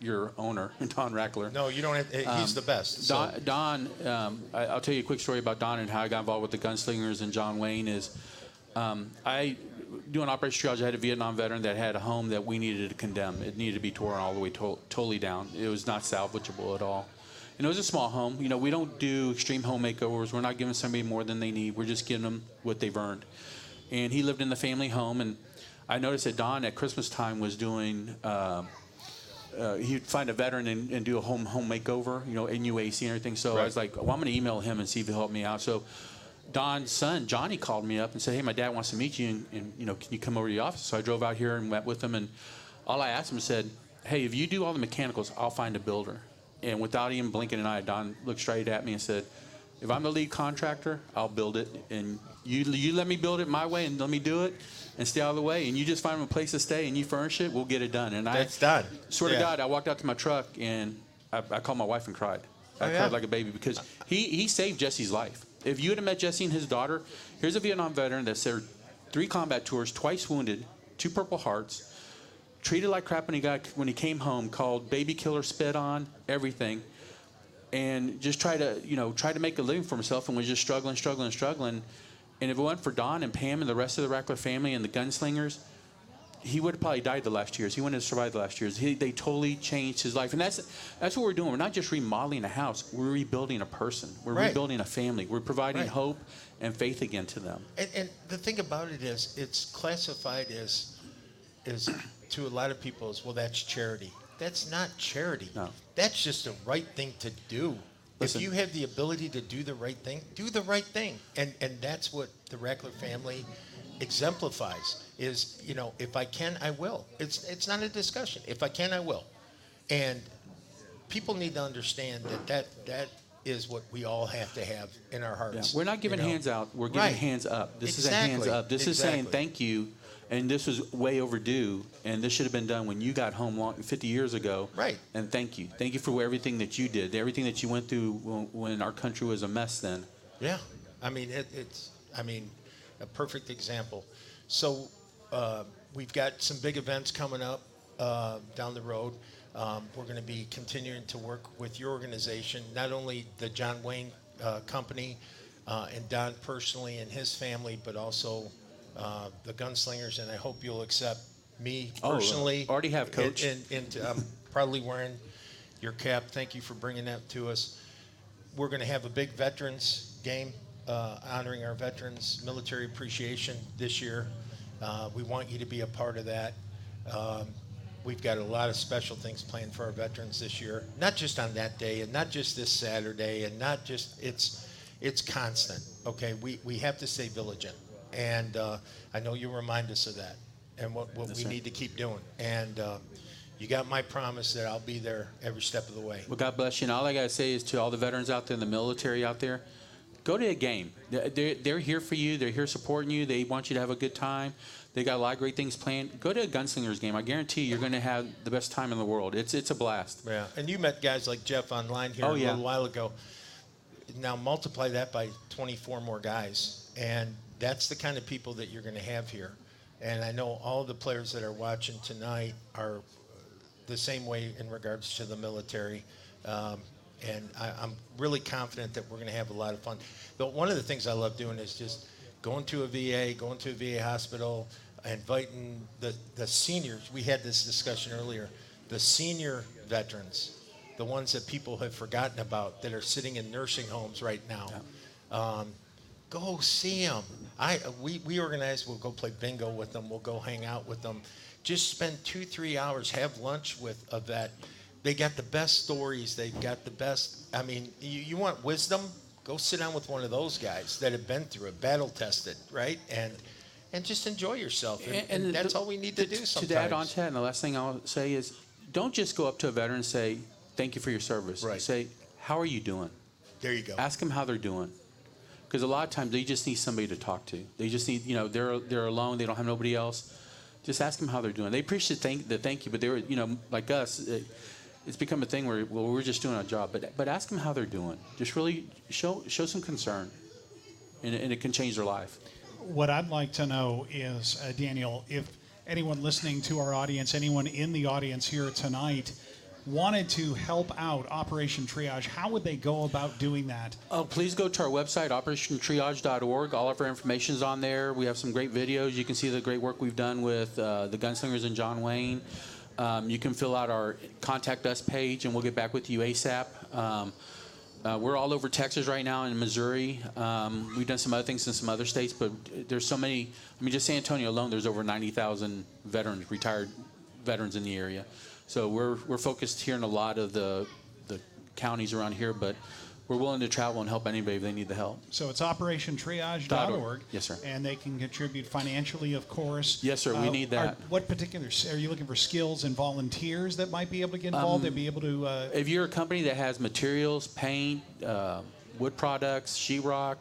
your owner, Don Rackler. No, you don't have, he's Um, the best. so- Don, Don um, I, I'll tell you a quick story about Don and how I got involved with the Gunslingers and John Wayne is um, I, doing Operation Triage, I had a Vietnam veteran that had a home that we needed to condemn. It needed to be torn all the way to- totally down. It was not salvageable at all. And it was a small home. You know, we don't do extreme home makeovers. We're not giving somebody more than they need. We're just giving them what they've earned. And he lived in the family home. And I noticed that Don at Christmas time was doing uh, uh, he'd find a veteran and, and do a home home makeover, you know, in UAC and everything. So I was like, well, I'm going to email him and see if he'll help me out. So Don's son, Johnny, called me up and said, hey, my dad wants to meet you, and, and you know, can you come over to the office? So I drove out here and met with him, and all I asked him said, hey, if you do all the mechanicals, I'll find a builder. And without even blinking an eye, Don looked straight at me and said, if I'm the lead contractor, I'll build it, and you you let me build it my way and let me do it, and stay out of the way, and you just find him a place to stay and you furnish it, we'll get it done. And That's I, done. Swear Yeah. to God, I walked out to my truck and I, I called my wife and cried. I Oh, yeah? cried like a baby because he, he saved Jesse's life. If you had met Jesse and his daughter, here's a Vietnam veteran that served three combat tours, twice wounded, two Purple Hearts, treated like crap when he got when he came home, called baby killer, spit on, everything, and just try to you know try to make a living for himself and was just struggling, struggling, struggling. And if it wasn't for Don and Pam and the rest of the Rackler family and the gunslingers, he would have probably died the last years. He wouldn't have survived the last years. He, they totally changed his life, and that's that's what we're doing. We're not just remodeling a house; we're rebuilding a person. We're Right. rebuilding a family. We're providing Right. hope and faith again to them. And, and the thing about it is, it's classified as, is to a lot of people as well. That's charity. That's not charity. No. That's just the right thing to do. Listen. if you have the ability to do the right thing, do the right thing. And and that's what the Rackler family exemplifies. Is you know, if I can, I will. It's it's not a discussion. If I can, I will. And people need to understand that that that is what we all have to have in our Yeah. hearts. We're not giving you know? hands out. We're giving Right. hands up. This is a hands up. This is saying thank you, and this was way overdue, and this should have been done when you got home long, 50 years ago. Right. And thank you. Thank you for everything that you did, everything that you went through when, when our country was a mess then. Yeah, I mean it, it's I mean a perfect example. So uh, we've got some big events coming up uh, down the road. Um, we're going to be continuing to work with your organization, not only the John Wayne uh, Company, uh, and Don personally and his family, but also uh, the gunslingers. And I hope you'll accept me Oh, personally. already have, Coach. And, and, and I'm proudly wearing your cap. Thank you for bringing that to us. We're going to have a big veterans game uh, honoring our veterans, military appreciation this year. Uh, we want you to be a part of that. Um, we've got a lot of special things planned for our veterans this year, not just on that day and not just this Saturday and not just it's it's constant. Okay, we, we have to stay vigilant, and uh, I know you remind us of that and what, what That's we right. need to keep doing. And uh, you got my promise that I'll be there every step of the way. Well, God bless you. And all I got to say is to all the veterans out there in the military out there, go to a game. They're, they're- here for you. They're here supporting you. They want you to have a good time. They got a lot of great things planned. Go to a Gunslingers game. I guarantee you, you're going to have the best time in the world. It's it's a blast. Yeah, and you met guys like Jeff online here Oh, a yeah. little while ago. Now multiply that by 24 more guys, and that's the kind of people that you're going to have here. And I know all the players that are watching tonight are the same way in regards to the military. Um, and I, I'm really confident that we're going to have a lot of fun. But one of the things I love doing is just going to a VA, going to a VA hospital, inviting the, the seniors. We had this discussion earlier. The senior veterans, the ones that people have forgotten about that are sitting in nursing homes right now. Um, go see them. I we, we organize. We'll go play bingo with them. We'll go hang out with them. Just spend two three hours. Have lunch with a vet. They got the best stories. They've got the best. I mean, you, you want wisdom? Go sit down with one of those guys that have been through it, battle tested, right? And and just enjoy yourself. And, and that's the- all we need to do sometimes. To add on to that, and the last thing I'll say is, don't just go up to a veteran and say, "Thank you for your service." Right. Say, "How are you doing?" There you go. Ask them how they're doing, because a lot of times they just need somebody to talk to. They just need, you know, they're they're alone. They don't have nobody else. Just ask them how they're doing. They appreciate thank, the thank you, but they're, you know, like us. Eh, It, it's become a thing where well, we're just doing our job, but but ask them how they're doing. Just really show show some concern, and, it- and it can change their life. What I'd like to know is, uh, Daniel, if anyone listening to our audience, anyone in the audience here tonight, wanted to help out Operation Triage, how would they go about doing that? Oh, please go to our website, operationtriage.org. All of our information is on there. We have some great videos. You can see the great work we've done with uh, the Gunslingers and John Wayne. Um, you can fill out our contact us page, and we'll get back with you ASAP. Um, uh, we're all over Texas right now in Missouri. Um, we've done some other things in some other states, but there's so many. I mean, just San Antonio alone, there's over 90,000 veterans, retired veterans in the area. So we're we're focused here in a lot of the the counties around here, but we're willing to travel and help anybody if they need the help. So it's operationtriage.org. Dot. Yes, sir. And they can contribute financially, of course. Yes, sir, we need that. Are, what particular, are you looking for skills and volunteers that might be able to get involved? Um, They'd be able to, uh, If you're a company that has materials, paint, uh, wood products, sheetrock,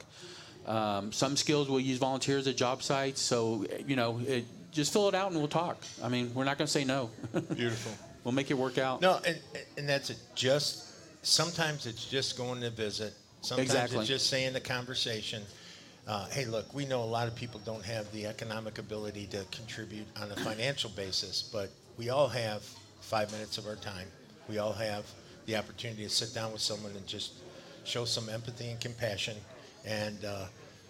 um, some skills will use volunteers at job sites. So you know, it, just fill it out and we'll talk. I mean, we're not going to say no. Beautiful. we'll make it work out. No, and and that's it. Just sometimes it's just going to visit. Sometimes Exactly. it's just saying the conversation. Uh, hey, look, we know a lot of people don't have the economic ability to contribute on a financial basis, but we all have five minutes of our time. We all have the opportunity to sit down with someone and just show some empathy and compassion. And uh,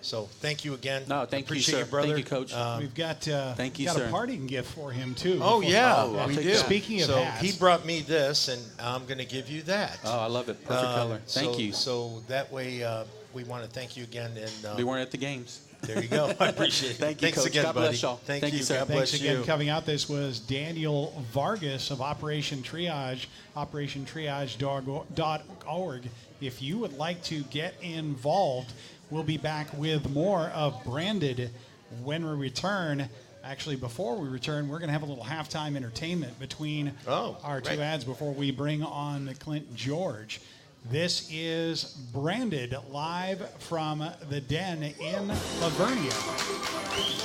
so, thank you again. No, thank you, Appreciate sir. You, brother. Thank you, Coach. Um, we've got, uh, Thank you, got sir. a parting gift for him, too. Oh yeah, I'll we do. that. Speaking of so hats. he brought me this, and I'm going to give you that. Oh, I love it. Perfect Uh, color. Thank so- you. So that way, uh, we want to thank you again, and uh, we weren't at the games. there you go. I appreciate it. Thank you, Thanks Coach. again, God buddy. bless y'all. Thank, Thank you. you, sir. God Thanks again you. coming out. This was Daniel Vargas of Operation Triage, operationtriage.org. If you would like to get involved, we'll be back with more of Branded when we return. Actually, before we return, we're going to have a little halftime entertainment between Oh, our two great. ads before we bring on Clint George. This is Branded live from the Den in La Vernia.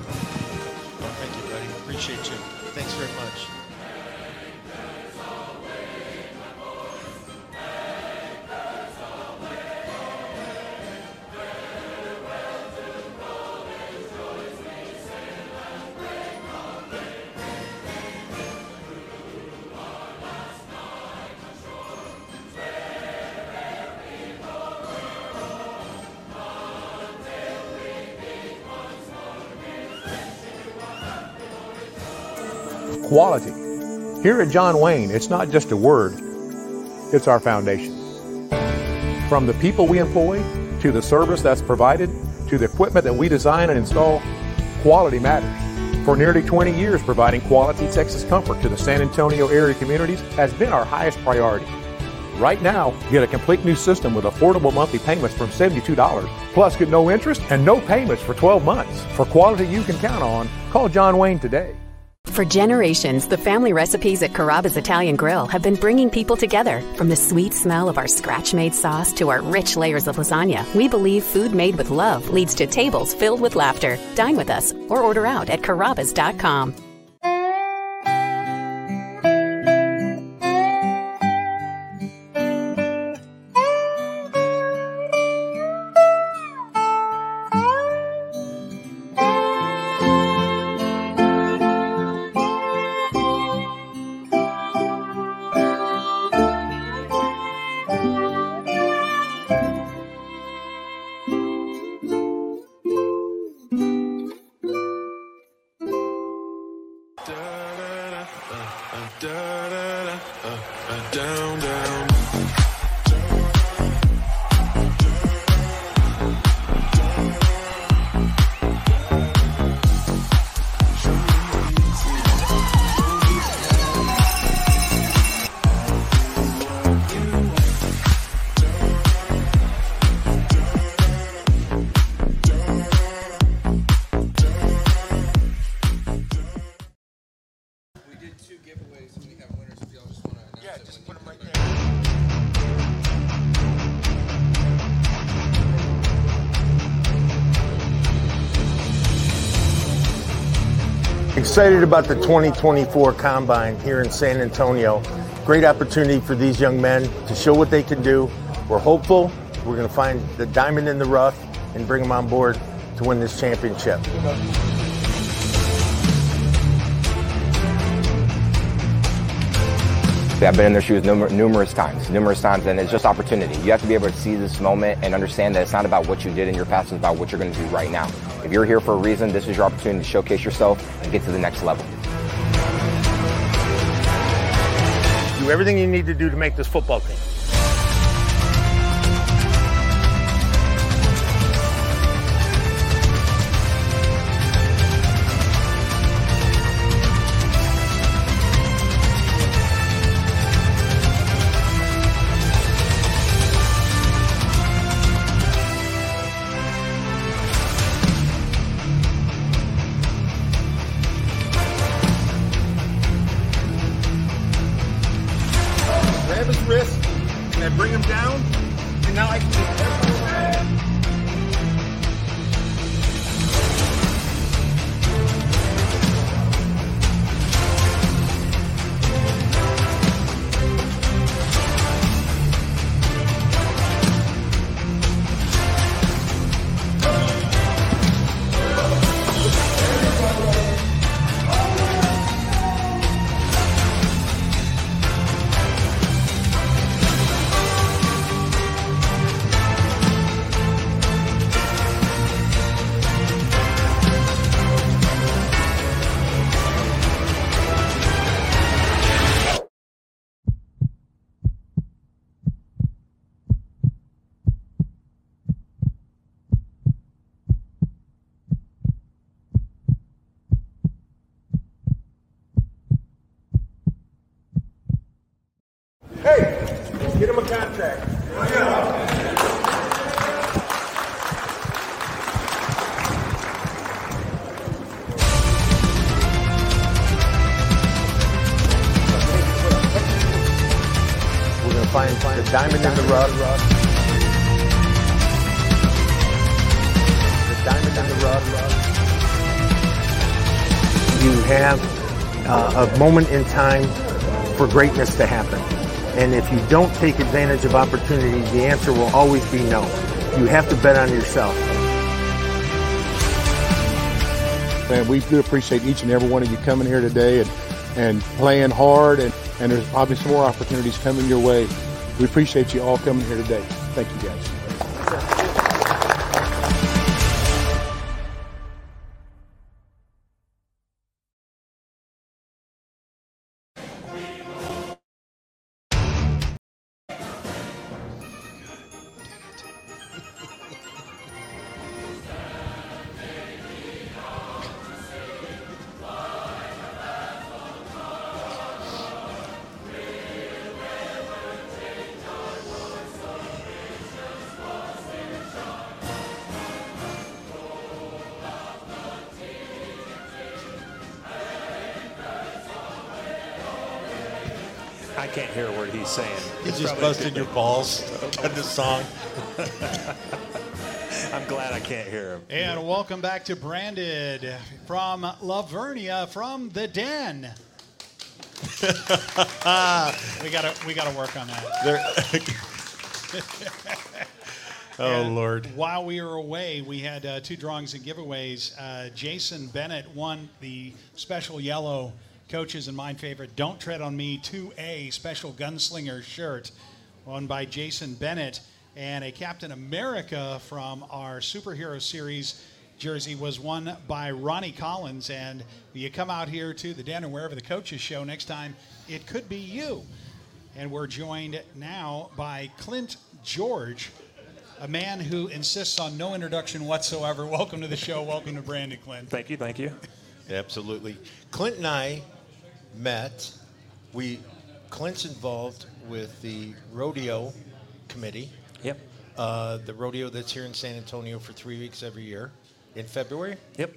Thank you, buddy. Appreciate you. Thanks very much. Quality. Here at John Wayne, it's not just a word, it's our foundation. From the people we employ, to the service that's provided, to the equipment that we design and install, quality matters. For nearly 20 years, providing quality Texas comfort to the San Antonio area communities has been our highest priority. Right now, get a complete new system with affordable monthly payments from $72, plus get no interest and no payments for 12 months. For quality you can count on, call John Wayne today. For generations, the family recipes at Carrabba's Italian Grill have been bringing people together. From the sweet smell of our scratch made sauce to our rich layers of lasagna, we believe food made with love leads to tables filled with laughter. Dine with us or order out at carrabbas.com. Excited about the 2024 Combine here in San Antonio. Great opportunity for these young men to show what they can do. We're hopeful we're going to find the diamond in the rough and bring them on board to win this championship. I've been in their shoes numer- numerous times, numerous times, and it's just opportunity. You have to be able to see this moment and understand that it's not about what you did in your past, it's about what you're going to do right now. If you're here for a reason, this is your opportunity to showcase yourself and get to the next level. Do everything you need to do to make this football team. A contract. We're going to find, find a diamond in the rough. The diamond in the rough. You have uh, a moment in time for greatness to happen. And if you don't take advantage of opportunity, the answer will always be no. You have to bet on yourself. Man, we do appreciate each and every one of you coming here today and, and playing hard, and, and there's probably some more opportunities coming your way. We appreciate you all coming here today. Thank you, guys. Busting your balls on the song. I'm glad I can't hear him. And welcome back to Branded from La Vernia from the Den. we gotta we gotta work on that. Oh, And Lord. While we were away, we had uh, two drawings and giveaways. Uh, Jason Bennett won the special yellow coaches and mine favorite "Don't Tread on Me" 2A special gunslinger shirt, won by Jason Bennett, and a Captain America from our superhero series jersey was won by Ronnie Collins. And you come out here to the den or wherever the coaches show next time, it could be you. And we're joined now by Clint George, a man who insists on no introduction whatsoever. Welcome to the show. Welcome to Branded Clint. Thank you, thank you. Absolutely. Clint and I met. We Clint's involved with the rodeo committee. Yep. Uh, the rodeo that's here in San Antonio for three weeks every year in February. Yep.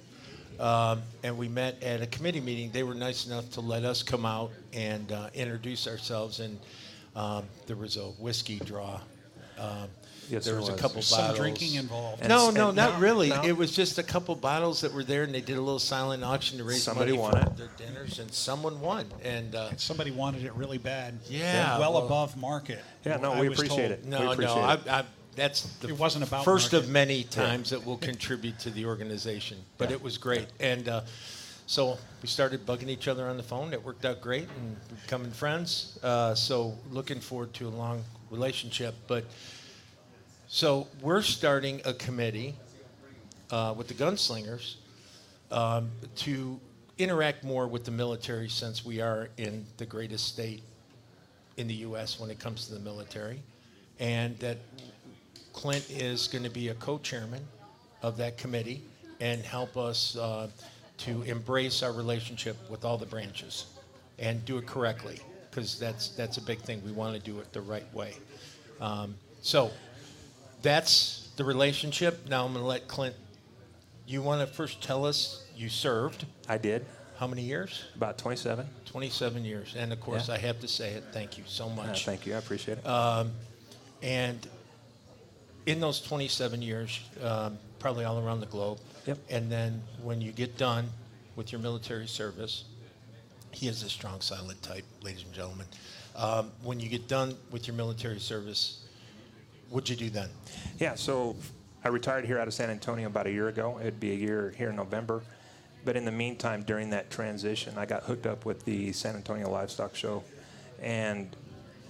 Um, and we met at a committee meeting. They were nice enough to let us come out and uh, introduce ourselves. And um, there was a whiskey draw. Um, Yes, there there was, a was. couple Some bottles. drinking involved. No, And- no, not no, really. no. It was just a couple bottles that were there, and they did a little silent auction to raise Somebody money won for it. their dinners, and someone won. And uh, Somebody wanted it really bad. Yeah, Well, well- above market. Yeah, no, we was appreciate told. it. No, appreciate no, it. I, I, that's the It wasn't about first market. of many times that will contribute to the organization. But Yeah. it was great, and uh, so we started bugging each other on the phone. It worked out great, and becoming friends. Uh, so looking forward to a long relationship. But so we're starting a committee uh, with the gunslingers um, to interact more with the military since we are in the greatest state in the U.S. when it comes to the military, and that Clint is going to be a co-chairman of that committee and help us uh, to embrace our relationship with all the branches and do it correctly because that's that's a big thing. We want to do it the right way. Um, so that's the relationship. Now I'm going to let Clint. You want to first tell us you served I did. how many years? About 27. 27 years, and of course Yeah. I have to say it. Thank you so Uh, much. thank you. I appreciate it. Um, and in those 27 years, um, probably all around the globe. Yep. And then when you get done with your military service, he is a strong, silent type, ladies and gentlemen. Um, when you get done with your military service, what'd you do then? Yeah, so I retired here out of San Antonio about a year ago. It'd be a year here in November. But in the meantime, during that transition, I got hooked up with the San Antonio Livestock Show and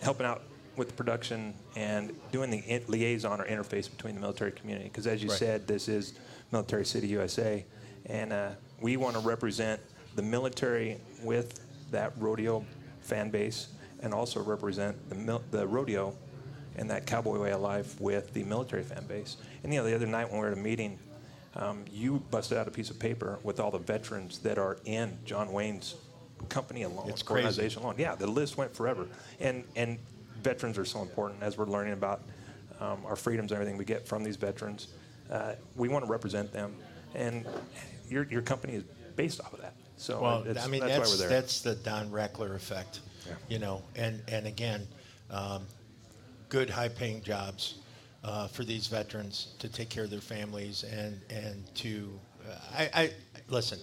helping out with the production and doing the liaison or interface between the military community. Because as you Right. said, this is Military City, USA. And uh, we want to represent the military with that rodeo fan base and also represent the, mil- the rodeo and that cowboy way of life with the military fan base. And you know, the other night when we were at a meeting, um, you busted out a piece of paper with all the veterans that are in John Wayne's company alone, It's crazy. organization alone. Yeah, the list went forever. And and veterans are so important as we're learning about um, our freedoms and everything we get from these veterans. Uh, we want to represent them, and your your company is based off of that. So Well, I mean, that's, that's, why we're there. that's the Don Reckler effect, Yeah. you know, and, and again, um, good high paying jobs uh, for these veterans to take care of their families and, and to, uh, I, I, listen,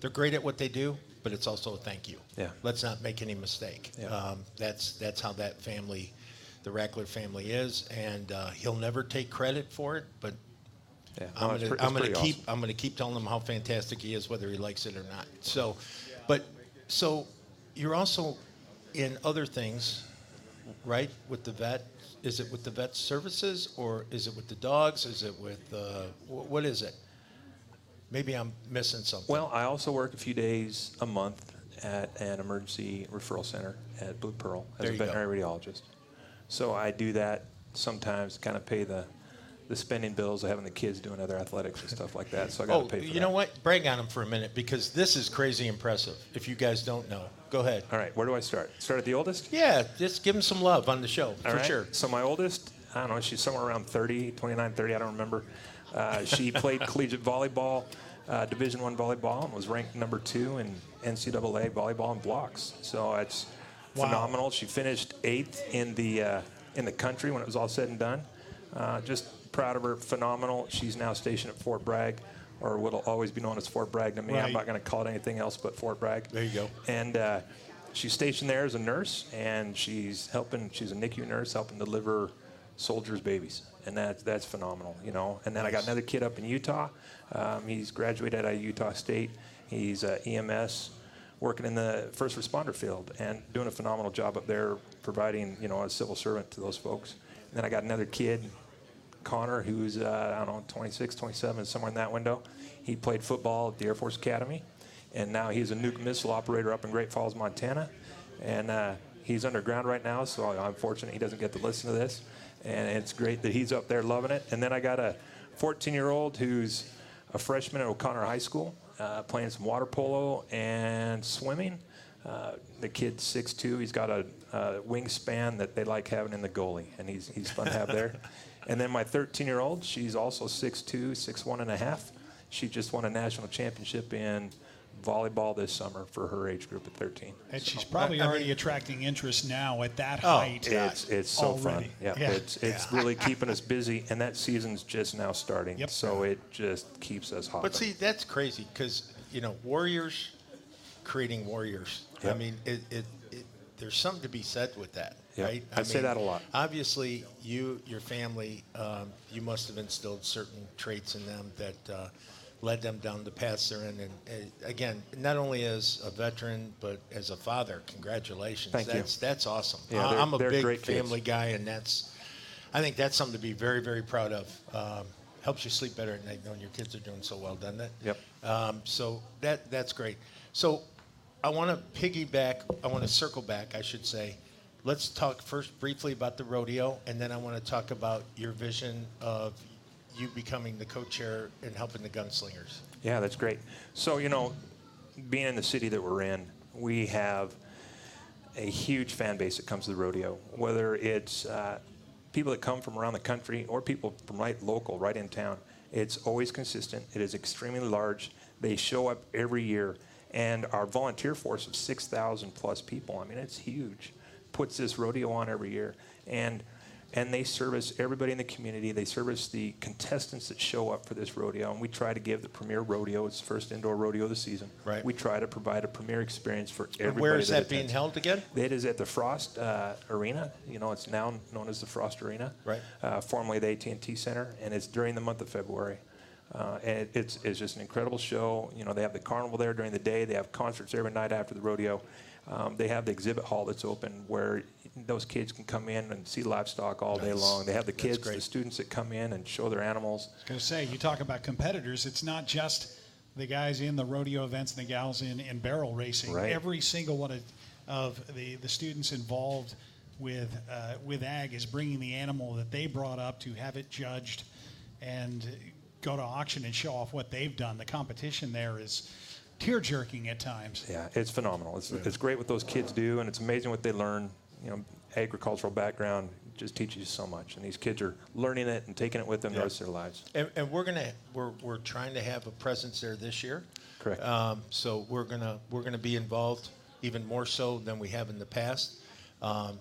they're great at what they do, but it's also a thank you. Yeah. Let's not make any mistake. Yeah. Um, that's, that's how that family, the Reckler family is, and uh, he'll never take credit for it, but Yeah, I'm pre- I'm it's gonna pretty keep I'm gonna keep telling him how fantastic he is, whether he likes it or not. So, but so you're also in other things, right? With the vet, is it with the vet services or is it with the dogs? Is it with uh, wh- what is it? Maybe I'm missing something. Well, I also work a few days a month at an emergency referral center at BluePearl as There a you go. veterinary radiologist. So I do that sometimes, kind of pay the the spending bills of having the kids doing other athletics and stuff like that. So I got to oh, pay for it. you that. know what? Brag on them for a minute because this is crazy impressive. If you guys don't know, go ahead. All right, where do I start? Start at the oldest? Yeah, just give them some love on the show All for right. sure. So my oldest, I don't know, she's somewhere around 30, 29, 30, I don't remember. Uh, she played collegiate volleyball, uh, Division One volleyball, and was ranked number two in NCAA volleyball in blocks. So it's Wow. phenomenal. She finished eighth in the uh, in the country when it was all said and done. Uh, just proud of her. Phenomenal. She's now stationed at Fort Bragg, or what'll always be known as Fort Bragg to me. Right. I'm not going to call it anything else but Fort Bragg. There you go. And uh, she's stationed there as a nurse, and she's helping. She's a NICU nurse, helping deliver soldiers' babies, and that's that's phenomenal, you know. And then I got another kid up in Utah. Um, he's graduated out of Utah State. He's uh, EMS, working in the first responder field, and doing a phenomenal job up there, providing you know a civil servant to those folks. And then I got another kid, Connor, who's uh, I don't know 26, 27, somewhere in that window. He played football at the Air Force Academy, and now he's a nuke missile operator up in Great Falls, Montana, and uh, he's underground right now. So I'm fortunate he doesn't get to listen to this, and it's great that he's up there loving it. And then I got a 14-year-old who's a freshman at O'Connor High School, uh, playing some water polo and swimming. Uh, the kid's 6'2". He's got a, a wingspan that they like having in the goalie, and he's, he's fun to have there. And then my 13-year-old, she's also 6'2", 6'1 and a half. She just won a national championship in volleyball this summer for her age group at 13. And she's probably I- I already mean, attracting interest now at that Oh, height. it's it's so already. fun. Yeah, Yeah. it's it's really keeping us busy, and that season's just now starting. Yep. So it just keeps us hot. But see, that's crazy because you know warriors creating warriors. I mean, it, it, it, there's something to be said with that, Yep. right? I say that a lot. Obviously, you, your family, um, you must have instilled certain traits in them that uh, led them down the paths they're in. And uh, again, not only as a veteran but as a father, congratulations. Thank you. that's that's awesome. Yeah, I, I'm a big great kids. family guy, and that's. I think that's something to be very, very proud of. Um, helps you sleep better at night knowing your kids are doing so well, doesn't it? Yep. Um, so that that's great. So I want to piggyback. I want to circle back. I should say. Let's talk first briefly about the rodeo, and then I want to talk about your vision of you becoming the co-chair and helping the gunslingers. Yeah, that's great. So, you know, being in the city that we're in, we have a huge fan base that comes to the rodeo, whether it's uh, people that come from around the country or people from right local, right in town. It's always consistent. It is extremely large. They show up every year. And our volunteer force of 6,000 plus people, I mean, it's huge, puts this rodeo on every year. And and they service everybody in the community. They service the contestants that show up for this rodeo, and we try to give the premier rodeo. It's the first indoor rodeo of the season. Right. We try to provide a premier experience for everybody. And where is that, attends. being held again? It is at the Frost uh, Arena. You know, it's now known as the Frost Arena. Right. Uh, formerly the AT&T Center, and it's during the month of February. Uh, and it, it's, it's just an incredible show. You know, they have the carnival there during the day. They have concerts every night after the rodeo. Um, they have the exhibit hall that's open where those kids can come in and see livestock all day Nice. long. They have the That's kids, great. the students that come in and show their animals. I was going to say, you talk about competitors. It's not just the guys in the rodeo events and the gals in, in barrel racing. Right. Every single one of, of the, the students involved with uh, with ag is bringing the animal that they brought up to have it judged and go to auction and show off what they've done. The competition there is tear jerking at times. Yeah, it's phenomenal. It's, it's great what those kids do, and it's amazing what they learn. You know, agricultural background just teaches you so much, and these kids are learning it and taking it with them the rest of their lives. And, and we're gonna we're, we're trying to have a presence there this year. Correct. Um, so we're gonna we're gonna be involved even more so than we have in the past. Um,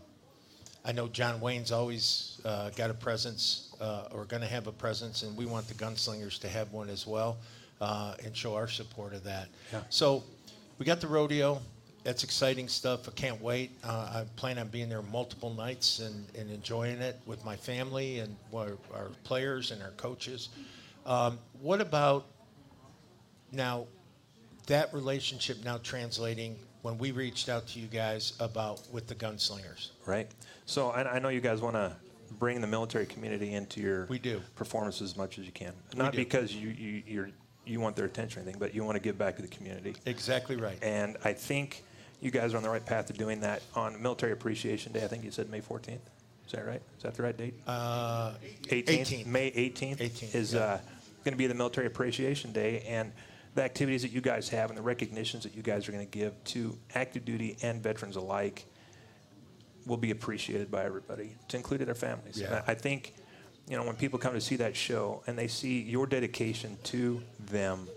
I know John Wayne's always uh, got a presence uh, or going to have a presence, and we want the gunslingers to have one as well uh, and show our support of that. Yeah. So we got the rodeo. That's exciting stuff. I can't wait. Uh, I plan on being there multiple nights and, and enjoying it with my family and our, our players and our coaches. Um, what about now that relationship now translating when we reached out to you guys about with the gunslingers? Right. So I, I know you guys want to bring the military community into your We do. performance as much as you can. Not because you, you you're, you want their attention or anything, but you want to give back to the community. Exactly right. And I think you guys are on the right path of doing that on Military Appreciation Day. I think you said May 14th. Is that right? Is that the right date? Uh, 18th, 18th. May 18th, 18th, is yeah. uh, going to be the Military Appreciation Day, and the activities that you guys have and the recognitions that you guys are going to give to active duty and veterans alike will be appreciated by everybody, to include their families. Yeah. I think, you know, when people come to see that show and they see your dedication to them,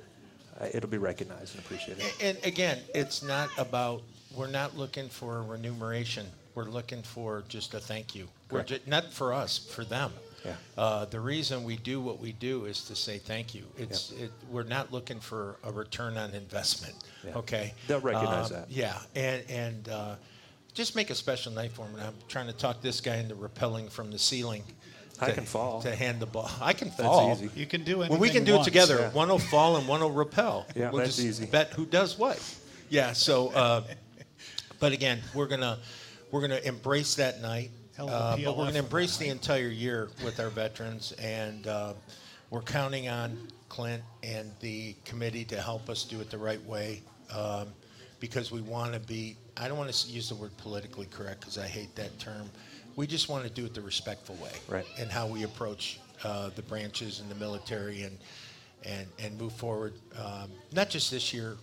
uh, it'll be recognized and appreciated. And again, it's not about we're not looking for a remuneration. We're looking for just a thank you. Correct. not for us, for them. Yeah. Uh, the reason we do what we do is to say thank you. It's it, we're not looking for a return on investment. Yeah. Okay. They'll recognize Um, that. Yeah, and and uh, just make a special night for them. And I'm trying to talk this guy into rappelling from the ceiling. I to- can fall. to hand the ball. I can fall. That's fall. easy. You can do it. Well, we can do it together. Yeah. One will fall and one will repel. Yeah, we'll that's just easy. Bet who does what. Yeah. So, uh, but again, we're gonna we're gonna embrace that night. Hell of a Uh, but we're gonna embrace the entire year with our veterans, and uh, we're counting on Clint and the committee to help us do it the right way, um, because we want to be. I don't want to use the word politically correct because I hate that term. We just want to do it the respectful way, Right. And how we approach uh, the branches and the military, and and and move forward. Um, not just this year,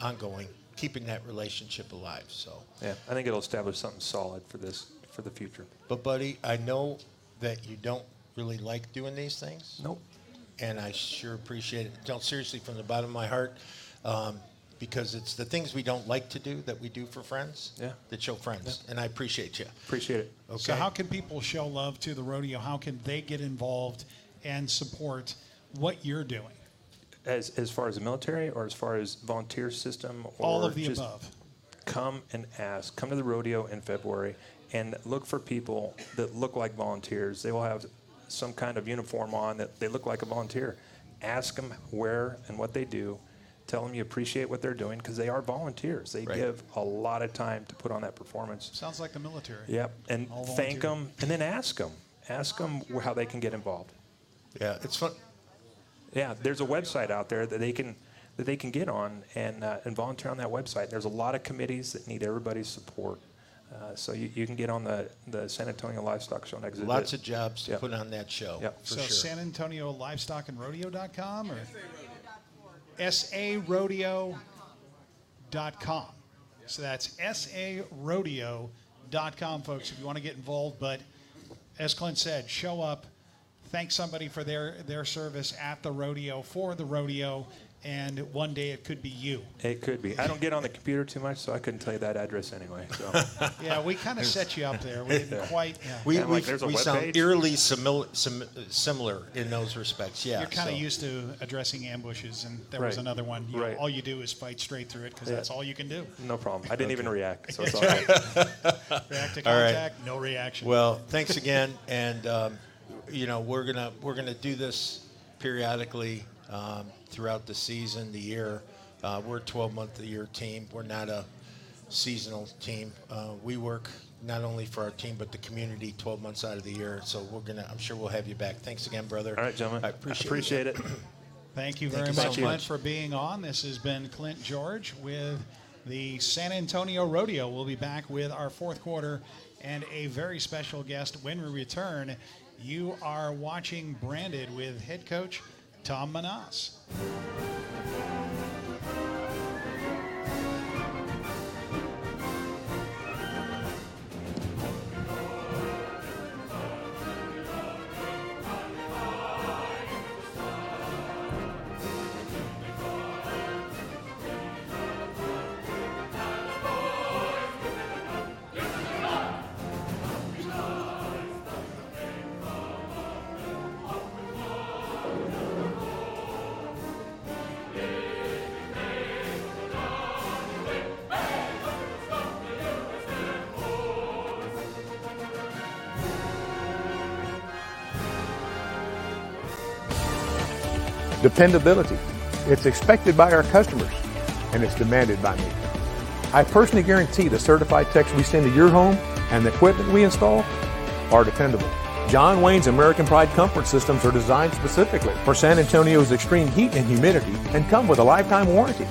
ongoing, keeping that relationship alive. So. Yeah, I think it'll establish something solid for this for the future. But buddy, I know that you don't really like doing these things. Nope. And I sure appreciate it. Don't seriously from the bottom of my heart, um, because it's the things we don't like to do that we do for friends. Yeah. That show friends, and I appreciate you. Appreciate it. Okay. So how can people show love to the rodeo? How can they get involved and support what you're doing? As as far as the military, or as far as volunteer system, or All of the just above. Come and ask. Come to the rodeo in February and look for people that look like volunteers. They will have some kind of uniform on that they look like a volunteer. Ask them where and what they do. Tell them you appreciate what they're doing because they are volunteers. They Right. give a lot of time to put on that performance. Sounds like the military. Yep, and All thank volunteer. them, and then ask them. Ask them how they can get involved. Yeah, it's fun. Yeah, there's a website out there that they can that they can get on and uh, and volunteer on that website. There's a lot of committees that need everybody's support, uh, so you, you can get on the the San Antonio Livestock Show and exhibit. Lots of jobs to Yep. put on that show. Yep. For so sure. San Antonio Livestock and Rodeo.com or sarodeo.com. So that's sarodeo.com, folks, if you want to get involved. But as Clint said, show up, thank somebody for their, their service at the rodeo, for the rodeo, and one day it could be you. It could be. I don't get on the computer too much, so I couldn't tell you that address anyway. So. Yeah, we kind of set you up there. We didn't quite. Yeah. We, Yeah, we, like, there's a we sound eerily simil- sim- similar in those respects. Yeah. You're kind of so. used to addressing ambushes, and there was another one. You, Right. All you do is fight straight through it because Yeah. that's all you can do. no problem. I didn't even react, so it's all right. right. React to All right. contact, no reaction. Well, thanks again, and um, you know we're gonna we're gonna do this periodically um, throughout the season, the year. Uh, we're a 12 month a year team. We're not a seasonal team. Uh, we work not only for our team but the community 12 months out of the year. So we're gonna. I'm sure we'll have you back. Thanks again, brother. All right, gentlemen. I appreciate, appreciate it. Thank you Thank very you much, Clint, much. for being on. This has been Clint George with the San Antonio Rodeo. We'll be back with our fourth quarter and a very special guest when we return. You are watching Branded with head coach Tom Menas. Dependability. It's expected by our customers, and it's demanded by me. I personally guarantee the certified techs we send to your home and the equipment we install are dependable. John Wayne's American Pride comfort systems are designed specifically for San Antonio's extreme heat and humidity and come with a lifetime warranty.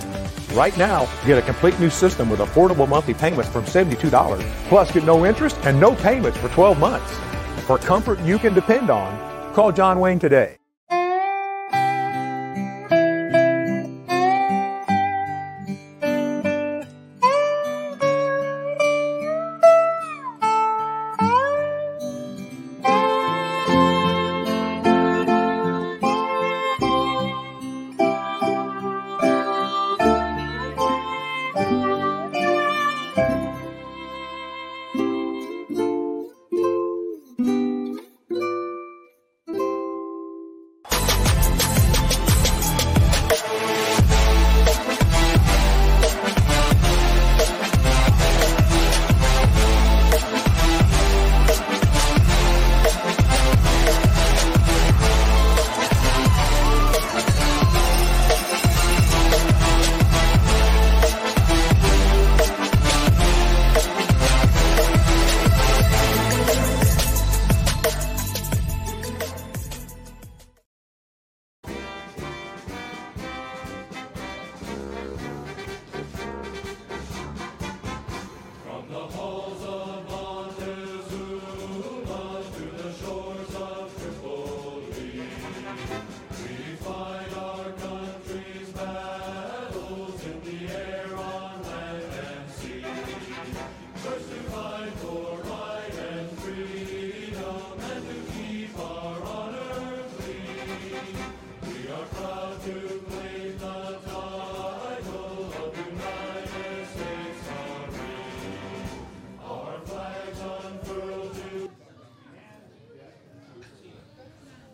Right now, get a complete new system with affordable monthly payments from $72, plus get no interest and no payments for 12 months. For comfort you can depend on, call John Wayne today.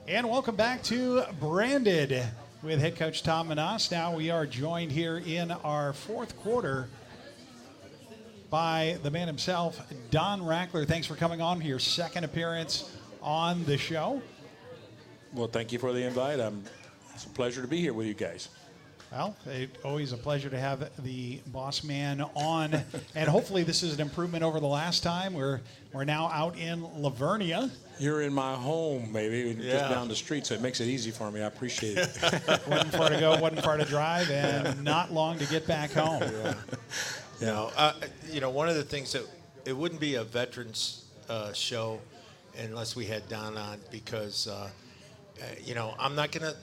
And welcome back to Branded with head coach Tom Menas. Now we are joined here in our fourth quarter by the man himself, Don Rackler. Thanks for coming on your second appearance on the show. Well, thank you for the invite. Um, it's a pleasure to be here with you guys. Well, it, always a pleasure to have the boss man on, and hopefully this is an improvement over the last time. We're we're now out in La Vernia. You're in my home, baby, Yeah. just down the street, so it makes it easy for me. I appreciate it. wasn't far to go, wasn't far to drive, and not long to get back home. You know, uh, you know, one of the things that it wouldn't be a veterans uh, show unless we had Don on because, uh, uh, you know, I'm not going to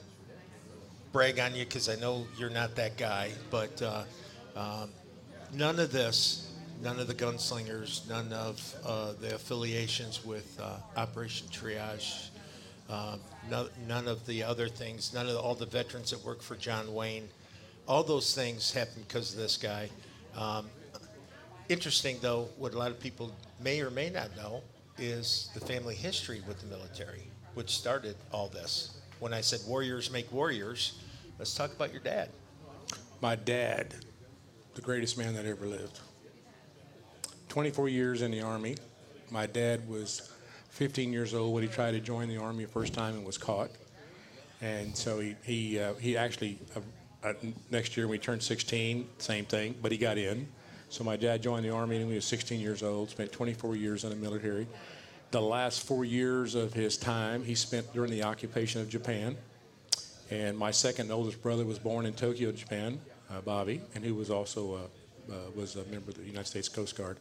brag on you because I know you're not that guy, but uh, um, none of this, none of the gunslingers, none of uh, the affiliations with uh, Operation Triage, uh, no, none of the other things, none of all the veterans that work for John Wayne, all those things happen because of this guy. Um, interesting, though, what a lot of people may or may not know is the family history with the military, which started all this. When I said warriors make warriors, let's talk about your dad. My dad, the greatest man that ever lived. 24 years in the Army. My dad was 15 years old when he tried to join the Army the first time and was caught. And so he, he, uh, he actually, uh, uh, next year when he turned 16, same thing, but he got in. So my dad joined the Army when he was 16 years old, spent 24 years in the military. The last four years of his time he spent during the occupation of Japan. And my second oldest brother was born in Tokyo, Japan, uh, Bobby, and who was also uh, uh, was a member of the United States Coast Guard.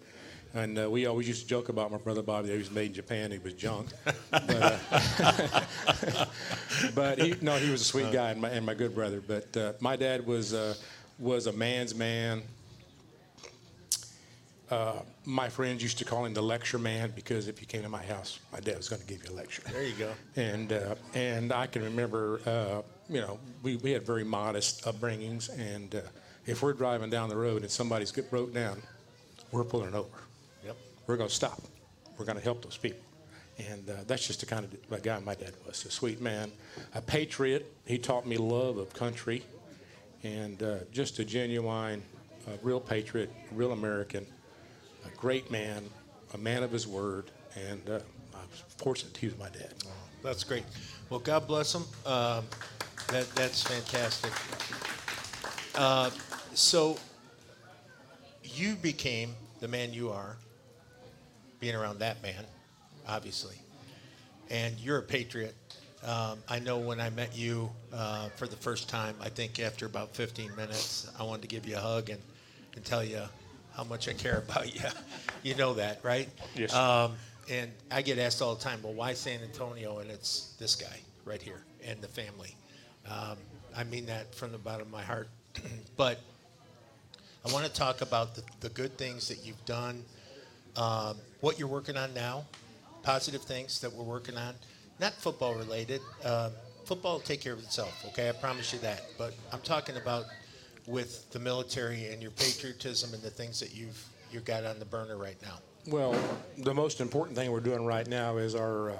And uh, we always used to joke about my brother Bobby he was made in Japan. He was junk, but, uh, but he, no, he was a sweet guy and my, and my good brother. But uh, my dad was uh, was a man's man. Uh, my friends used to call him the lecture man because if you came to my house, my dad was going to give you a lecture. There you go. And uh, and I can remember, uh, you know, we, we had very modest upbringings, and uh, if we're driving down the road and somebody's get broke down, we're pulling over. Yep. We're going to stop. We're going to help those people. And uh, that's just the kind of guy my dad was. A sweet man, a patriot. He taught me love of country, and uh, just a genuine, real patriot, real American, a great man, a man of his word, and uh, I was fortunate he was my dad. That's great. Well, God bless him. Um, that, that's fantastic. Uh, so, you became the man you are, being around that man, obviously. And you're a patriot. Um, I know when I met you uh, for the first time, I think after about 15 minutes, I wanted to give you a hug and, and tell you how much I care about you. you know that, right? Yes. Um, and I get asked all the time, well, why San Antonio? And it's this guy right here and the family. Um, I mean that from the bottom of my heart. but I want to talk about the, the good things that you've done, um, what you're working on now, positive things that we're working on, not football related. Uh, football will take care of itself, okay? I promise you that. But I'm talking about with the military and your patriotism and the things that you've you've got on the burner right now. Well, the most important thing we're doing right now is our uh,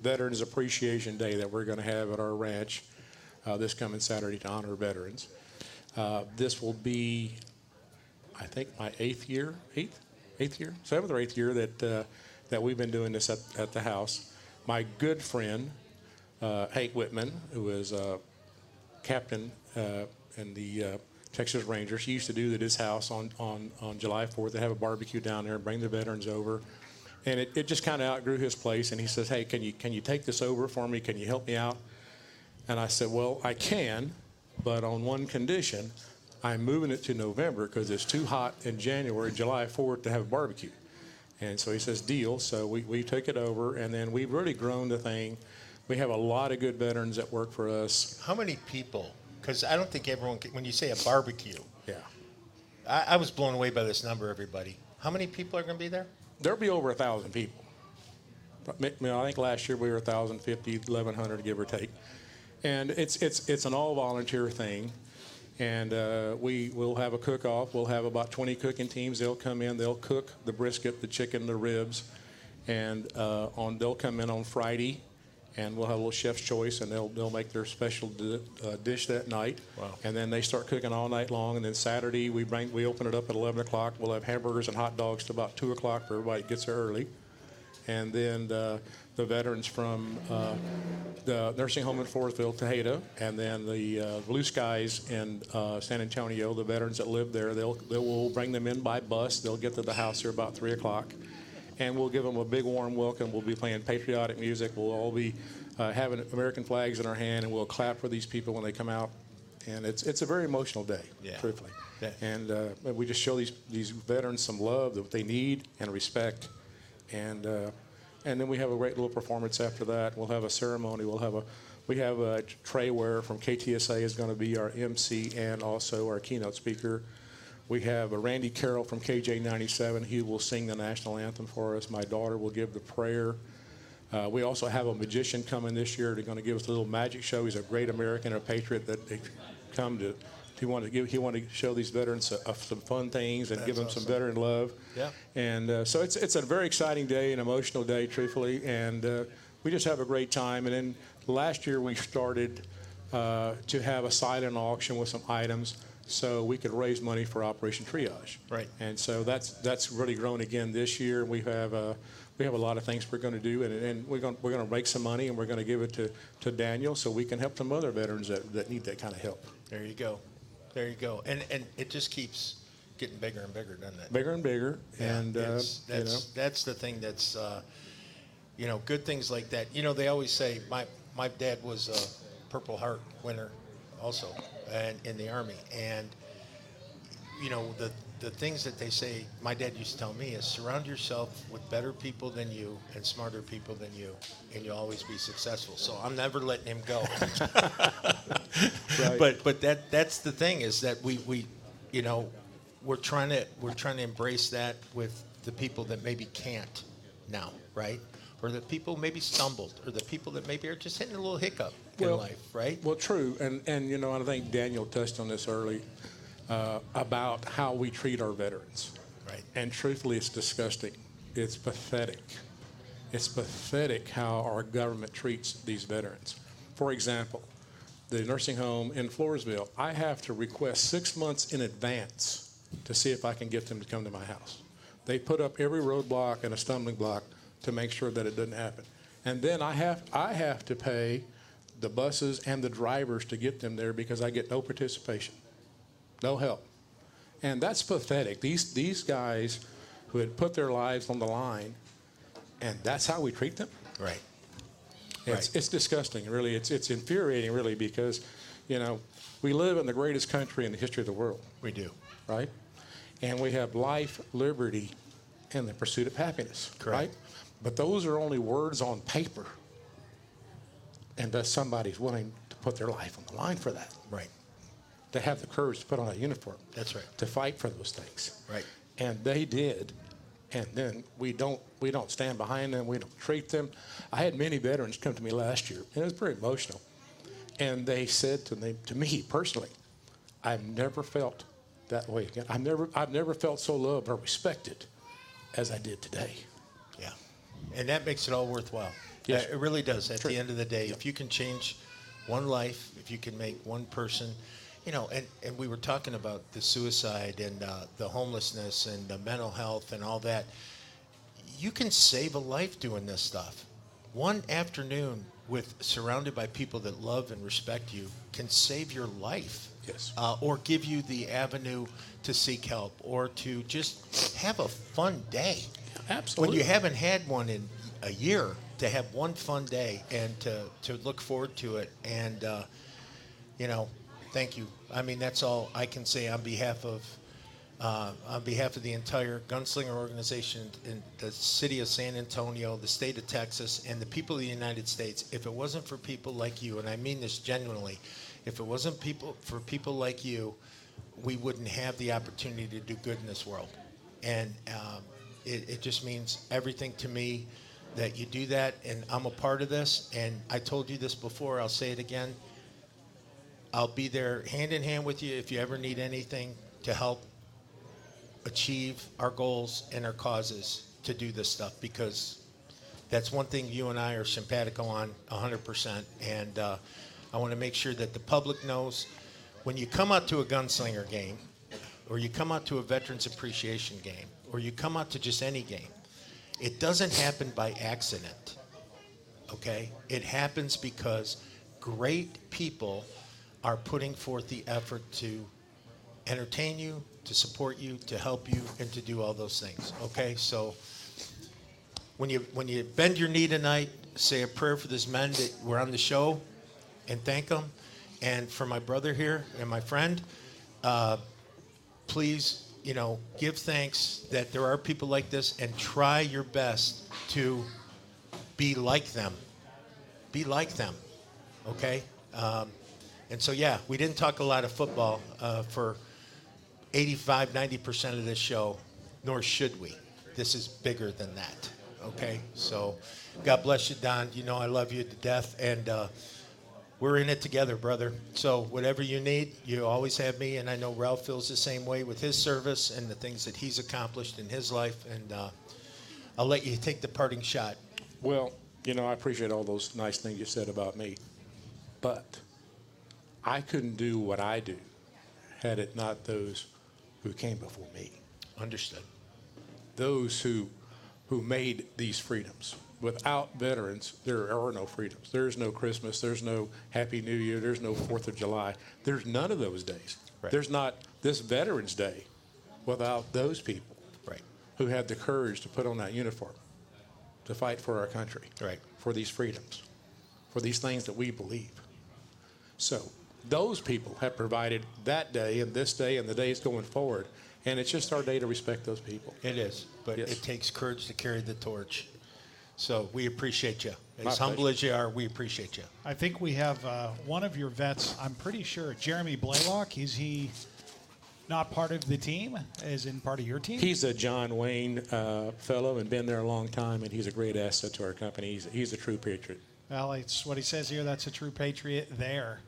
Veterans Appreciation Day that we're going to have at our ranch uh, this coming Saturday to honor veterans. Uh, this will be, I think, my eighth year, eighth, eighth year, seventh or eighth year that uh, that we've been doing this at, at the house. My good friend uh, Hank Whitman, who is a captain uh, in the Texas Rangers, he used to do at his house on, on, on July 4th. They have a barbecue down there and bring the veterans over. And it, it just kind of outgrew his place. And he says, Hey, can you, can you take this over for me? Can you help me out? And I said, Well, I can, but on one condition. I'm moving it to November because it's too hot in January, July 4th to have a barbecue. And so he says, deal. So we, we took it over, and then we've really grown the thing. We have a lot of good veterans that work for us. How many people? Because I don't think everyone, can, when you say a barbecue, Yeah. I, I was blown away by this number, everybody. How many people are going to be there? There'll be over a thousand people. You know, I think last year we were 1,050, 1,100, give or take. And it's, it's, it's an all volunteer thing. And uh, we will have a cook off. We'll have about 20 cooking teams. They'll come in, they'll cook the brisket, the chicken, the ribs. And uh, on, they'll come in on Friday and we'll have a little chef's choice, and they'll they'll make their special di- uh, dish that night. Wow. And then they start cooking all night long, and then Saturday we bring we open it up at 11 o'clock. We'll have hamburgers and hot dogs to about two o'clock for everybody that gets there early, and then the, the veterans from uh, the nursing home in Floresville, Tejada, and then the uh, Blue Skies in uh, San Antonio. The veterans that live there, they'll they will bring them in by bus. They'll get to the house here about three o'clock and we'll give them a big warm welcome. We'll be playing patriotic music. We'll all be uh, having American flags in our hand, and we'll clap for these people when they come out. And it's it's a very emotional day, Yeah. truthfully. Yeah. And uh, we just show these these veterans some love that they need and respect, and uh, and then we have a great little performance after that. We'll have a ceremony. We'll have a we have a Trey Ware from KTSA is going to be our MC and also our keynote speaker. We have a Randy Carroll from KJ97. He will sing the national anthem for us. My daughter will give the prayer. Uh, we also have a magician coming this year. They're going to give us a little magic show. He's a great American, a patriot that they come to. He wanted to give. He wanted to show these veterans uh, some fun things and give them That's some veteran love. Yeah. And uh, so it's it's a very exciting day, an emotional day, truthfully, and uh, we just have a great time. And then last year we started uh, to have a silent auction with some items, so we could raise money for Operation Triage. Right. And so that's that's really grown again this year. We have uh, we have a lot of things we're going to do, and, and we're going we're going to make some money, and we're going to give it to, to Daniel so we can help some other veterans that, that need that kind of help. There you go. There you go. And and it just keeps getting bigger and bigger, doesn't it? Bigger and bigger, Yeah, and uh, it's- you that's know. that's the thing that's uh, you know good things like that. You know they always say my my dad was a Purple Heart winner also and in the army. And you know the the things that they say my dad used to tell me is surround yourself with better people than you and smarter people than you and you'll always be successful. So i'm never letting him go. Right. but but that that's the thing is that we we you know we're trying to we're trying to embrace that with the people that maybe can't now right? Or the people maybe stumbled or the people that maybe are just hitting a little hiccup in life right Well, true, and and you know, I think Daniel touched on this early uh, about how we treat our veterans. Right. And truthfully, it's disgusting. It's pathetic. It's pathetic how our government treats these veterans. For example, the nursing home in Floresville, I have to request six months in advance to see if I can get them to come to my house. They put up every roadblock and a stumbling block to make sure that it doesn't happen. And then I have I have to pay the buses and the drivers to get them there because I get no participation, no help. And that's pathetic. These these guys who had put their lives on the line, and that's how we treat them. right It's, it's disgusting, really. It's, it's infuriating, really, because, you know, we live in the greatest country in the history of the world. We do. Right? And we have life, liberty, and the pursuit of happiness. Correct. Right? But those are only words on paper. And that somebody's willing to put their life on the line for that. Right. To have the courage to put on a uniform. That's right. To fight for those things. Right. And they did. And then we don't we don't stand behind them. We don't treat them. I had many veterans come to me last year, and it was very emotional. And they said to me, to me personally, I've never felt that way again. I've never I've never felt so loved or respected as I did today. Yeah. And that makes it all worthwhile. Yes. Uh, It really does. At True. the end of the day, if you can change one life, if you can make one person, you know, and, and we were talking about the suicide and uh, the homelessness and the mental health and all that. You can save a life doing this stuff. One afternoon with surrounded by people that love and respect you can save your life. Yes. Uh, or give you the avenue to seek help or to just have a fun day. Absolutely. When you haven't had one in a year, to have one fun day and to, to look forward to it. And, uh, you know, thank you. I mean, that's all I can say on behalf of. Uh, on behalf of the entire Gunslinger organization in the city of San Antonio, the state of Texas, and the people of the United States, if it wasn't for people like you, and I mean this genuinely, if it wasn't people for people like you, we wouldn't have the opportunity to do good in this world. And um, it, it just means everything to me that you do that, and I'm a part of this. And I told you this before, I'll say it again. I'll be there hand in hand with you if you ever need anything to help achieve our goals and our causes to do this stuff because That's one thing you and I are simpatico on 100%. And uh, I want to make sure that the public knows when you come out to a gunslinger game, or you come out to a veterans appreciation game, or you come out to just any game, it doesn't happen by accident. Okay? It happens because great people are putting forth the effort to entertain you, to support you, to help you, and to do all those things. Okay? So when you when you bend your knee tonight, say a prayer for these men that were on the show, and thank them, and for my brother here and my friend. Uh, please, you know, give thanks that there are people like this, and try your best to be like them. Be like them. Okay. Um, and so yeah, we didn't talk a lot of football uh, for 85, 90% of this show, nor should we. This is bigger than that. Okay? So, God bless you, Don. You know I love you to death, and uh, we're in it together, brother. So, whatever you need, you always have me, and I know Ralph feels the same way with his service and the things that he's accomplished in his life. And uh, I'll let you take the parting shot. Well, you know, I appreciate all those nice things you said about me, but I couldn't do what I do had it not those who came before me. Understood. Those who who made these freedoms. Without veterans, there are no freedoms. There's no Christmas. There's no Happy New Year. There's no Fourth of July. There's none of those days. Right. There's not this Veterans Day without those people right. who had the courage to put on that uniform, to fight for our country, right. for these freedoms, for these things that we believe. So those people have provided that day and this day and the days going forward. And it's just our day to respect those people. It is, but Yes. it takes courage to carry the torch. So we appreciate you. My As humble pleasure. as you are, we appreciate you. I think we have uh, one of your vets. I'm pretty sure Jeremy Blaylock. Is he not part of the team? As in part of your team? He's a John Wayne uh, fellow and been there a long time, and he's a great asset to our company. He's, he's a true patriot. Well, it's what he says here. That's a true patriot there.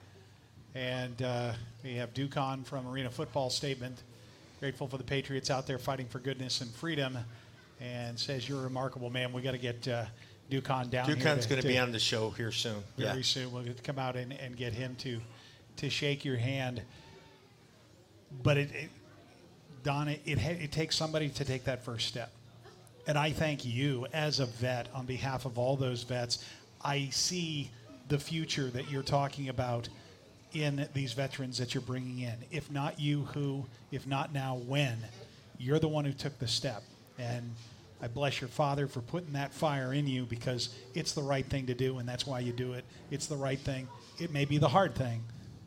And uh, we have Ducon from Arena Football Statement. Grateful for the Patriots out there fighting for goodness and freedom. And says, You're a remarkable man. we got to get uh, Ducon down. Ducon's to- going to be on the show here soon. very Yeah. soon. We'll get to come out and, and get him to to shake your hand. But it, it Don, it, it, ha- it takes somebody to take that first step. And I thank you as a vet on behalf of all those vets. I see the future that you're talking about in these veterans that you're bringing in. If not you, who? If not now, when? You're the one who took the step. And I bless your father for putting that fire in you because it's the right thing to do, and that's why you do it. It's the right thing. It may be the hard thing,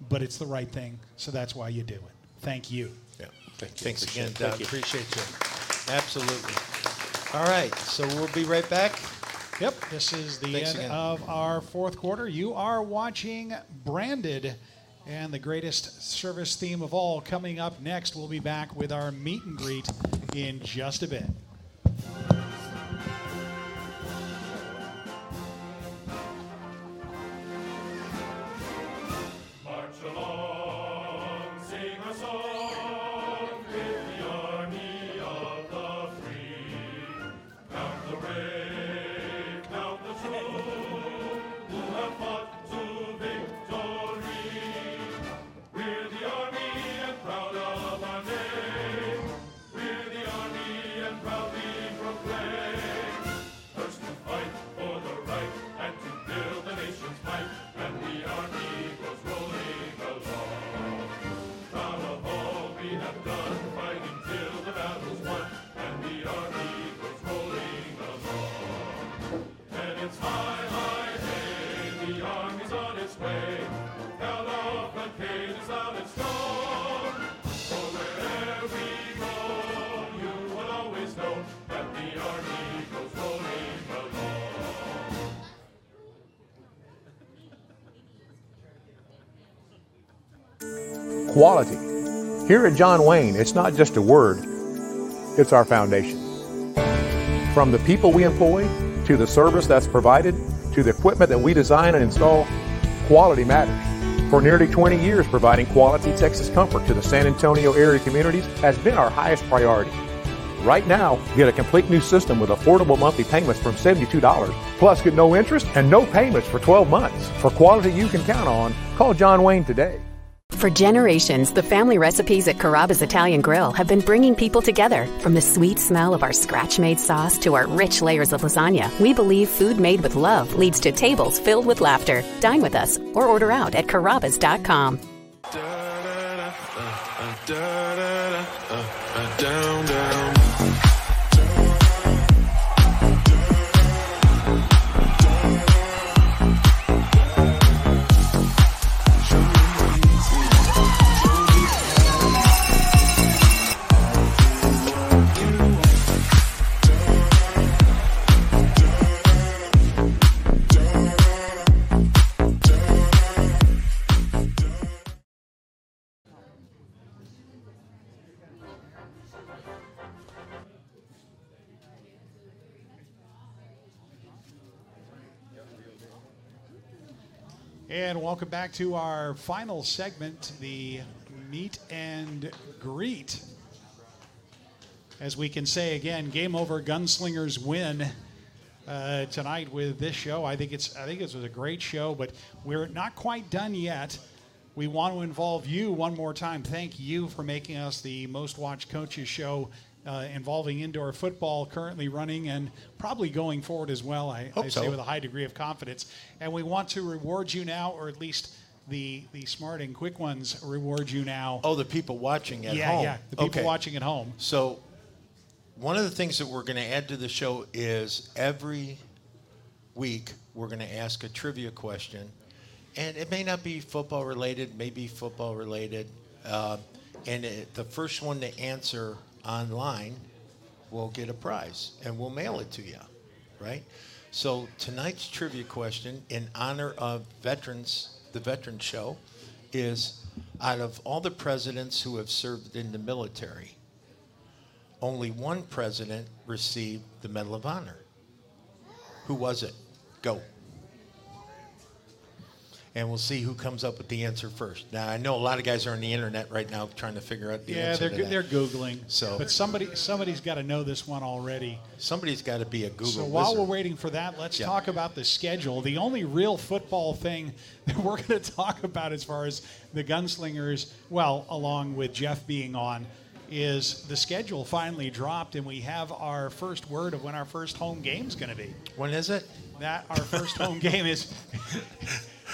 but it's the right thing, so that's why you do it. Thank you. Yeah. Thank you. Thanks Appreciate again, it. Don. Thank. Appreciate you. Absolutely. All right, so we'll be right back. Yep, this is the Thanks end again. of our fourth quarter. You are watching Branded, and the greatest service theme of all coming up next. We'll be back with our meet and greet in just a bit. Quality. Here at John Wayne, it's not just a word, it's our foundation. From the people we employ, to the service that's provided, to the equipment that we design and install, quality matters. For nearly 20 years, providing quality Texas comfort to the San Antonio area communities has been our highest priority. Right now, get a complete new system with affordable monthly payments from $72. Plus, get no interest and no payments for 12 months. For quality you can count on, call John Wayne today. For generations, the family recipes at Carrabba's Italian Grill have been bringing people together. From the sweet smell of our scratch made sauce to our rich layers of lasagna, we believe food made with love leads to tables filled with laughter. Dine with us or order out at carrabbas.com. Down, down. And welcome back to our final segment, the meet and greet. As we can say again, game over. Gunslingers win uh, tonight with this show. I think it's I think this was a great show, but we're not quite done yet. We want to involve you one more time. Thank you for making us the most watched coaches show uh, involving indoor football, currently running and probably going forward as well. I, Hope I say so. with a high degree of confidence. And we want to reward you now, or at least the the smart and quick ones reward you now. Oh, the people watching at yeah, home. yeah, the people Okay. watching at home. So, one of the things that we're going to add to the show is every week we're going to ask a trivia question, and it may not be football related, maybe football related, uh, and it, the first one to answer online will get a prize, and we'll mail it to you, right? So tonight's trivia question, in honor of veterans, the Veteran Show, is out of all the presidents who have served in the military, only one president received the Medal of Honor. Who was it? Go. And we'll see who comes up with the answer first. Now I know a lot of guys are on the internet right now trying to figure out the Yeah, answer. Yeah, they're they're googling. So but somebody somebody's got to know this one already. Somebody's got to be a Google. So while wizard. we're waiting for that, let's Yeah. talk about the schedule. The only real football thing that we're going to talk about as far as the gunslingers, well, along with Jeff being on, is the schedule finally dropped, and we have our first word of when our first home game is going to be. When is it? That our first home game is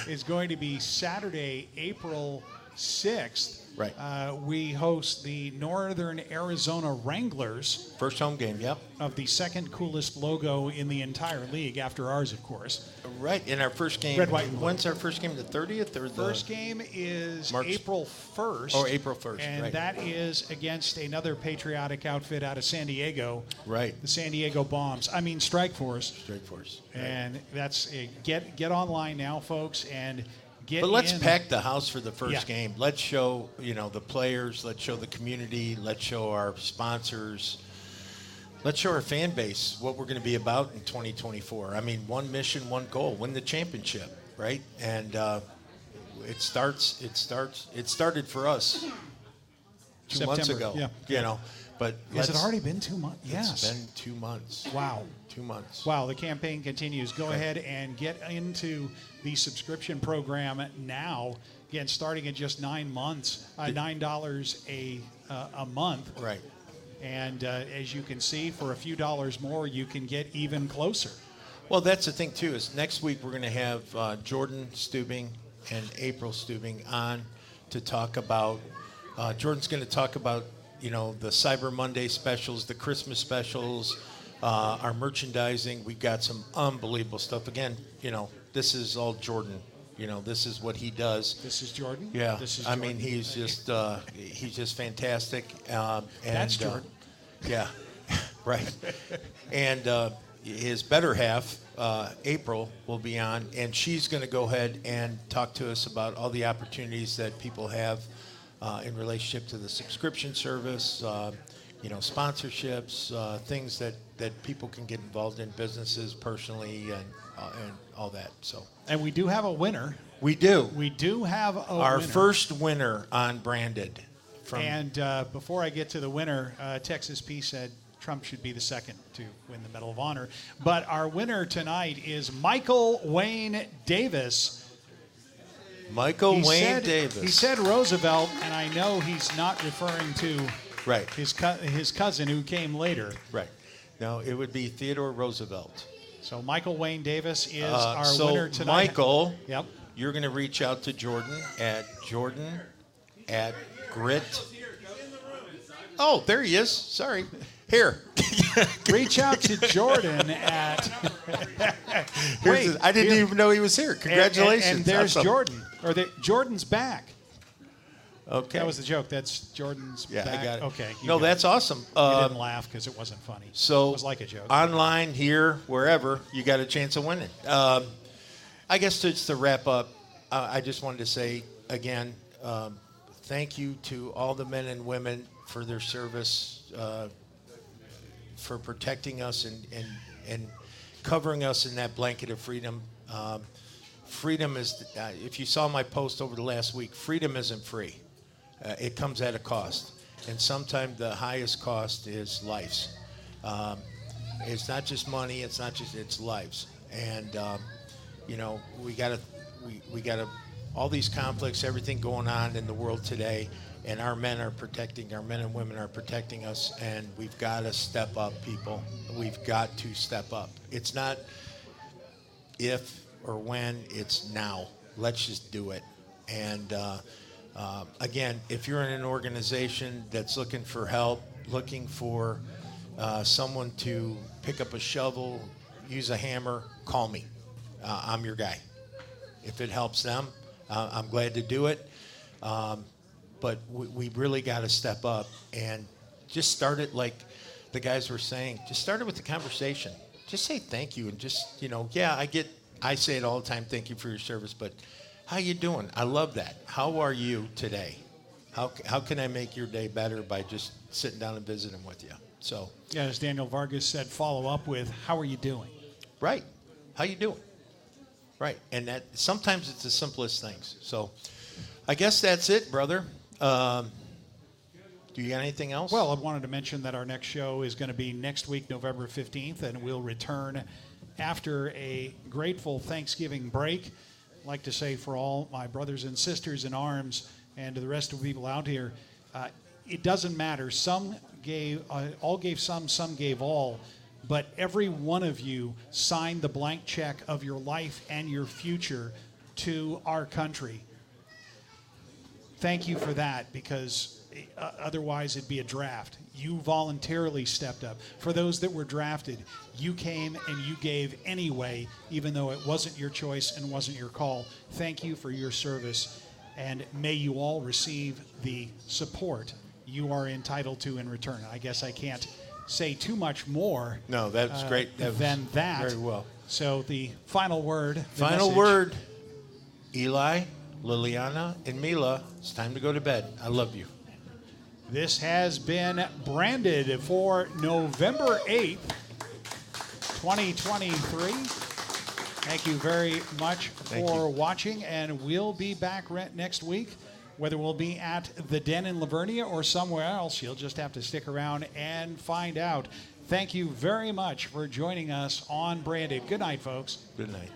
is going to be Saturday, April sixth. Right. Uh, we host the Northern Arizona Wranglers. First home game, yep. Of the second coolest logo in the entire league, after ours, of course. Right. In our first game. Red, white, and blue. When's our first game? The 30th or the First game is March- April 1st. Oh, April 1st, And right. that is against another patriotic outfit out of San Diego. Right. The San Diego Bombs. I mean, Strike Force. Strike Force. And that's a, get get online now, folks, and get. But let's in. pack the house for the first Yeah. game. Let's show, you know, the players. Let's show the community. Let's show our sponsors. Let's show our fan base what we're going to be about in 2024. I mean, one mission, one goal: win the championship, right? And uh, it starts. It starts. It started for us two months ago. yeah. You know, but Has it already been two months? Yes. It's been two months. Wow. Two months. Wow, the campaign continues. Go ahead and get into the subscription program now. Again, starting at just nine months, uh, nine dollars a uh, a month. Right. And uh, as you can see, for a few dollars more, you can get even closer. Well, that's the thing too. Is next week we're going to have uh, Jordan Stubing and April Stubing on to talk about. Uh, Jordan's going to talk about you know the Cyber Monday specials, the Christmas specials, uh, our merchandising. We've got some unbelievable stuff. Again, you know this is all Jordan. You know this is what he does. This is Jordan. Yeah, This is I mean he's just uh, he's just fantastic. Um, and, That's uh, Jordan. yeah, right. and uh, his better half, uh, April, will be on, and she's going to go ahead and talk to us about all the opportunities that people have uh, in relationship to the subscription service. Uh, you know, sponsorships, uh, things that, that people can get involved in, businesses, personally, and uh, and all that. So And we do have a winner. we do. We do have a Our winner. first winner on branded from And uh, before I get to the winner, uh, Texas P said Trump should be the second to win the Medal of Honor. But our winner tonight is Michael Wayne Davis. Michael He Wayne said- Davis. He said Roosevelt, and I know he's not referring to Right. his co- his cousin who came later. Right. No, it would be Theodore Roosevelt. So Michael Wayne Davis is Uh, our so winner tonight. Michael, Yep. you're going to reach out to Jordan at Jordan at Grit. Oh, there he is. Sorry. Here. Reach out to Jordan at. Wait, his- I didn't here. even know he was here. And- and- Congratulations. And, there's Awesome. Jordan. Or the, Jordan's back. Okay. That was the joke. That's Jordan's Yeah, back. I got it. Okay. No, that's it. awesome. You Um, didn't laugh because it wasn't funny. So it was like a joke. Online, here, wherever, you got a chance of winning. Um, I guess just to wrap up, uh, I just wanted to say again, um, thank you to all the men and women for their service, uh, for protecting us and, and, and covering us in that blanket of freedom. Um, freedom is, uh, if you saw my post over the last week, freedom isn't free. Uh, it comes at a cost. And sometimes the highest cost is lives. Um, it's not just money, it's not just, it's lives. And, um, you know, we got to, we, we got to, all these conflicts, everything going on in the world today, and our men are protecting, our men and women are protecting us, and we've got to step up, people. We've got to step up. It's not if or when, it's now. Let's just do it. And uh, uh, again, if you're in an organization that's looking for help, looking for uh, someone to pick up a shovel, use a hammer, call me. Uh, I'm your guy. If it helps them, uh, I'm glad to do it. Um, but we, we really got to step up and just start it like the guys were saying. Just start it with the conversation. Just say thank you and just you know, yeah, I get. I say it all the time. Thank you for your service, but how you doing? I love that. How are you today? How how can I make your day better by just sitting down and visiting with you? So Yeah, as Daniel Vargas said, follow up with, how are you doing? Right. How you doing? Right. And that sometimes it's the simplest things. So I guess that's it, brother. Um, do you got anything else? Well, I wanted to mention that our next show is going to be next week, November 15th, and we'll return after a grateful Thanksgiving break. Like to say for all my brothers and sisters in arms and to the rest of the people out here, uh, it doesn't matter. Some gave, uh, all gave some, some gave all, but every one of you signed the blank check of your life and your future to our country thank you for that because uh, otherwise it'd be a draft. You voluntarily stepped up. For those that were drafted, you came and you gave anyway, even though it wasn't your choice and wasn't your call. Thank you for your service, and may you all receive the support you are entitled to in return. I guess I can't say too much more. No, that's uh, great. That than that. very well. So the final word. the Final message. word. Eli, Liliana, and Mila, it's time to go to bed. I love you. This has been branded for November 8th, 2023. Thank you very much Thank for watching, and we'll be back next week. Whether we'll be at the Den in La Vernia or somewhere else, you'll just have to stick around and find out. Thank you very much for joining us on Branded. Good night, folks. Good night.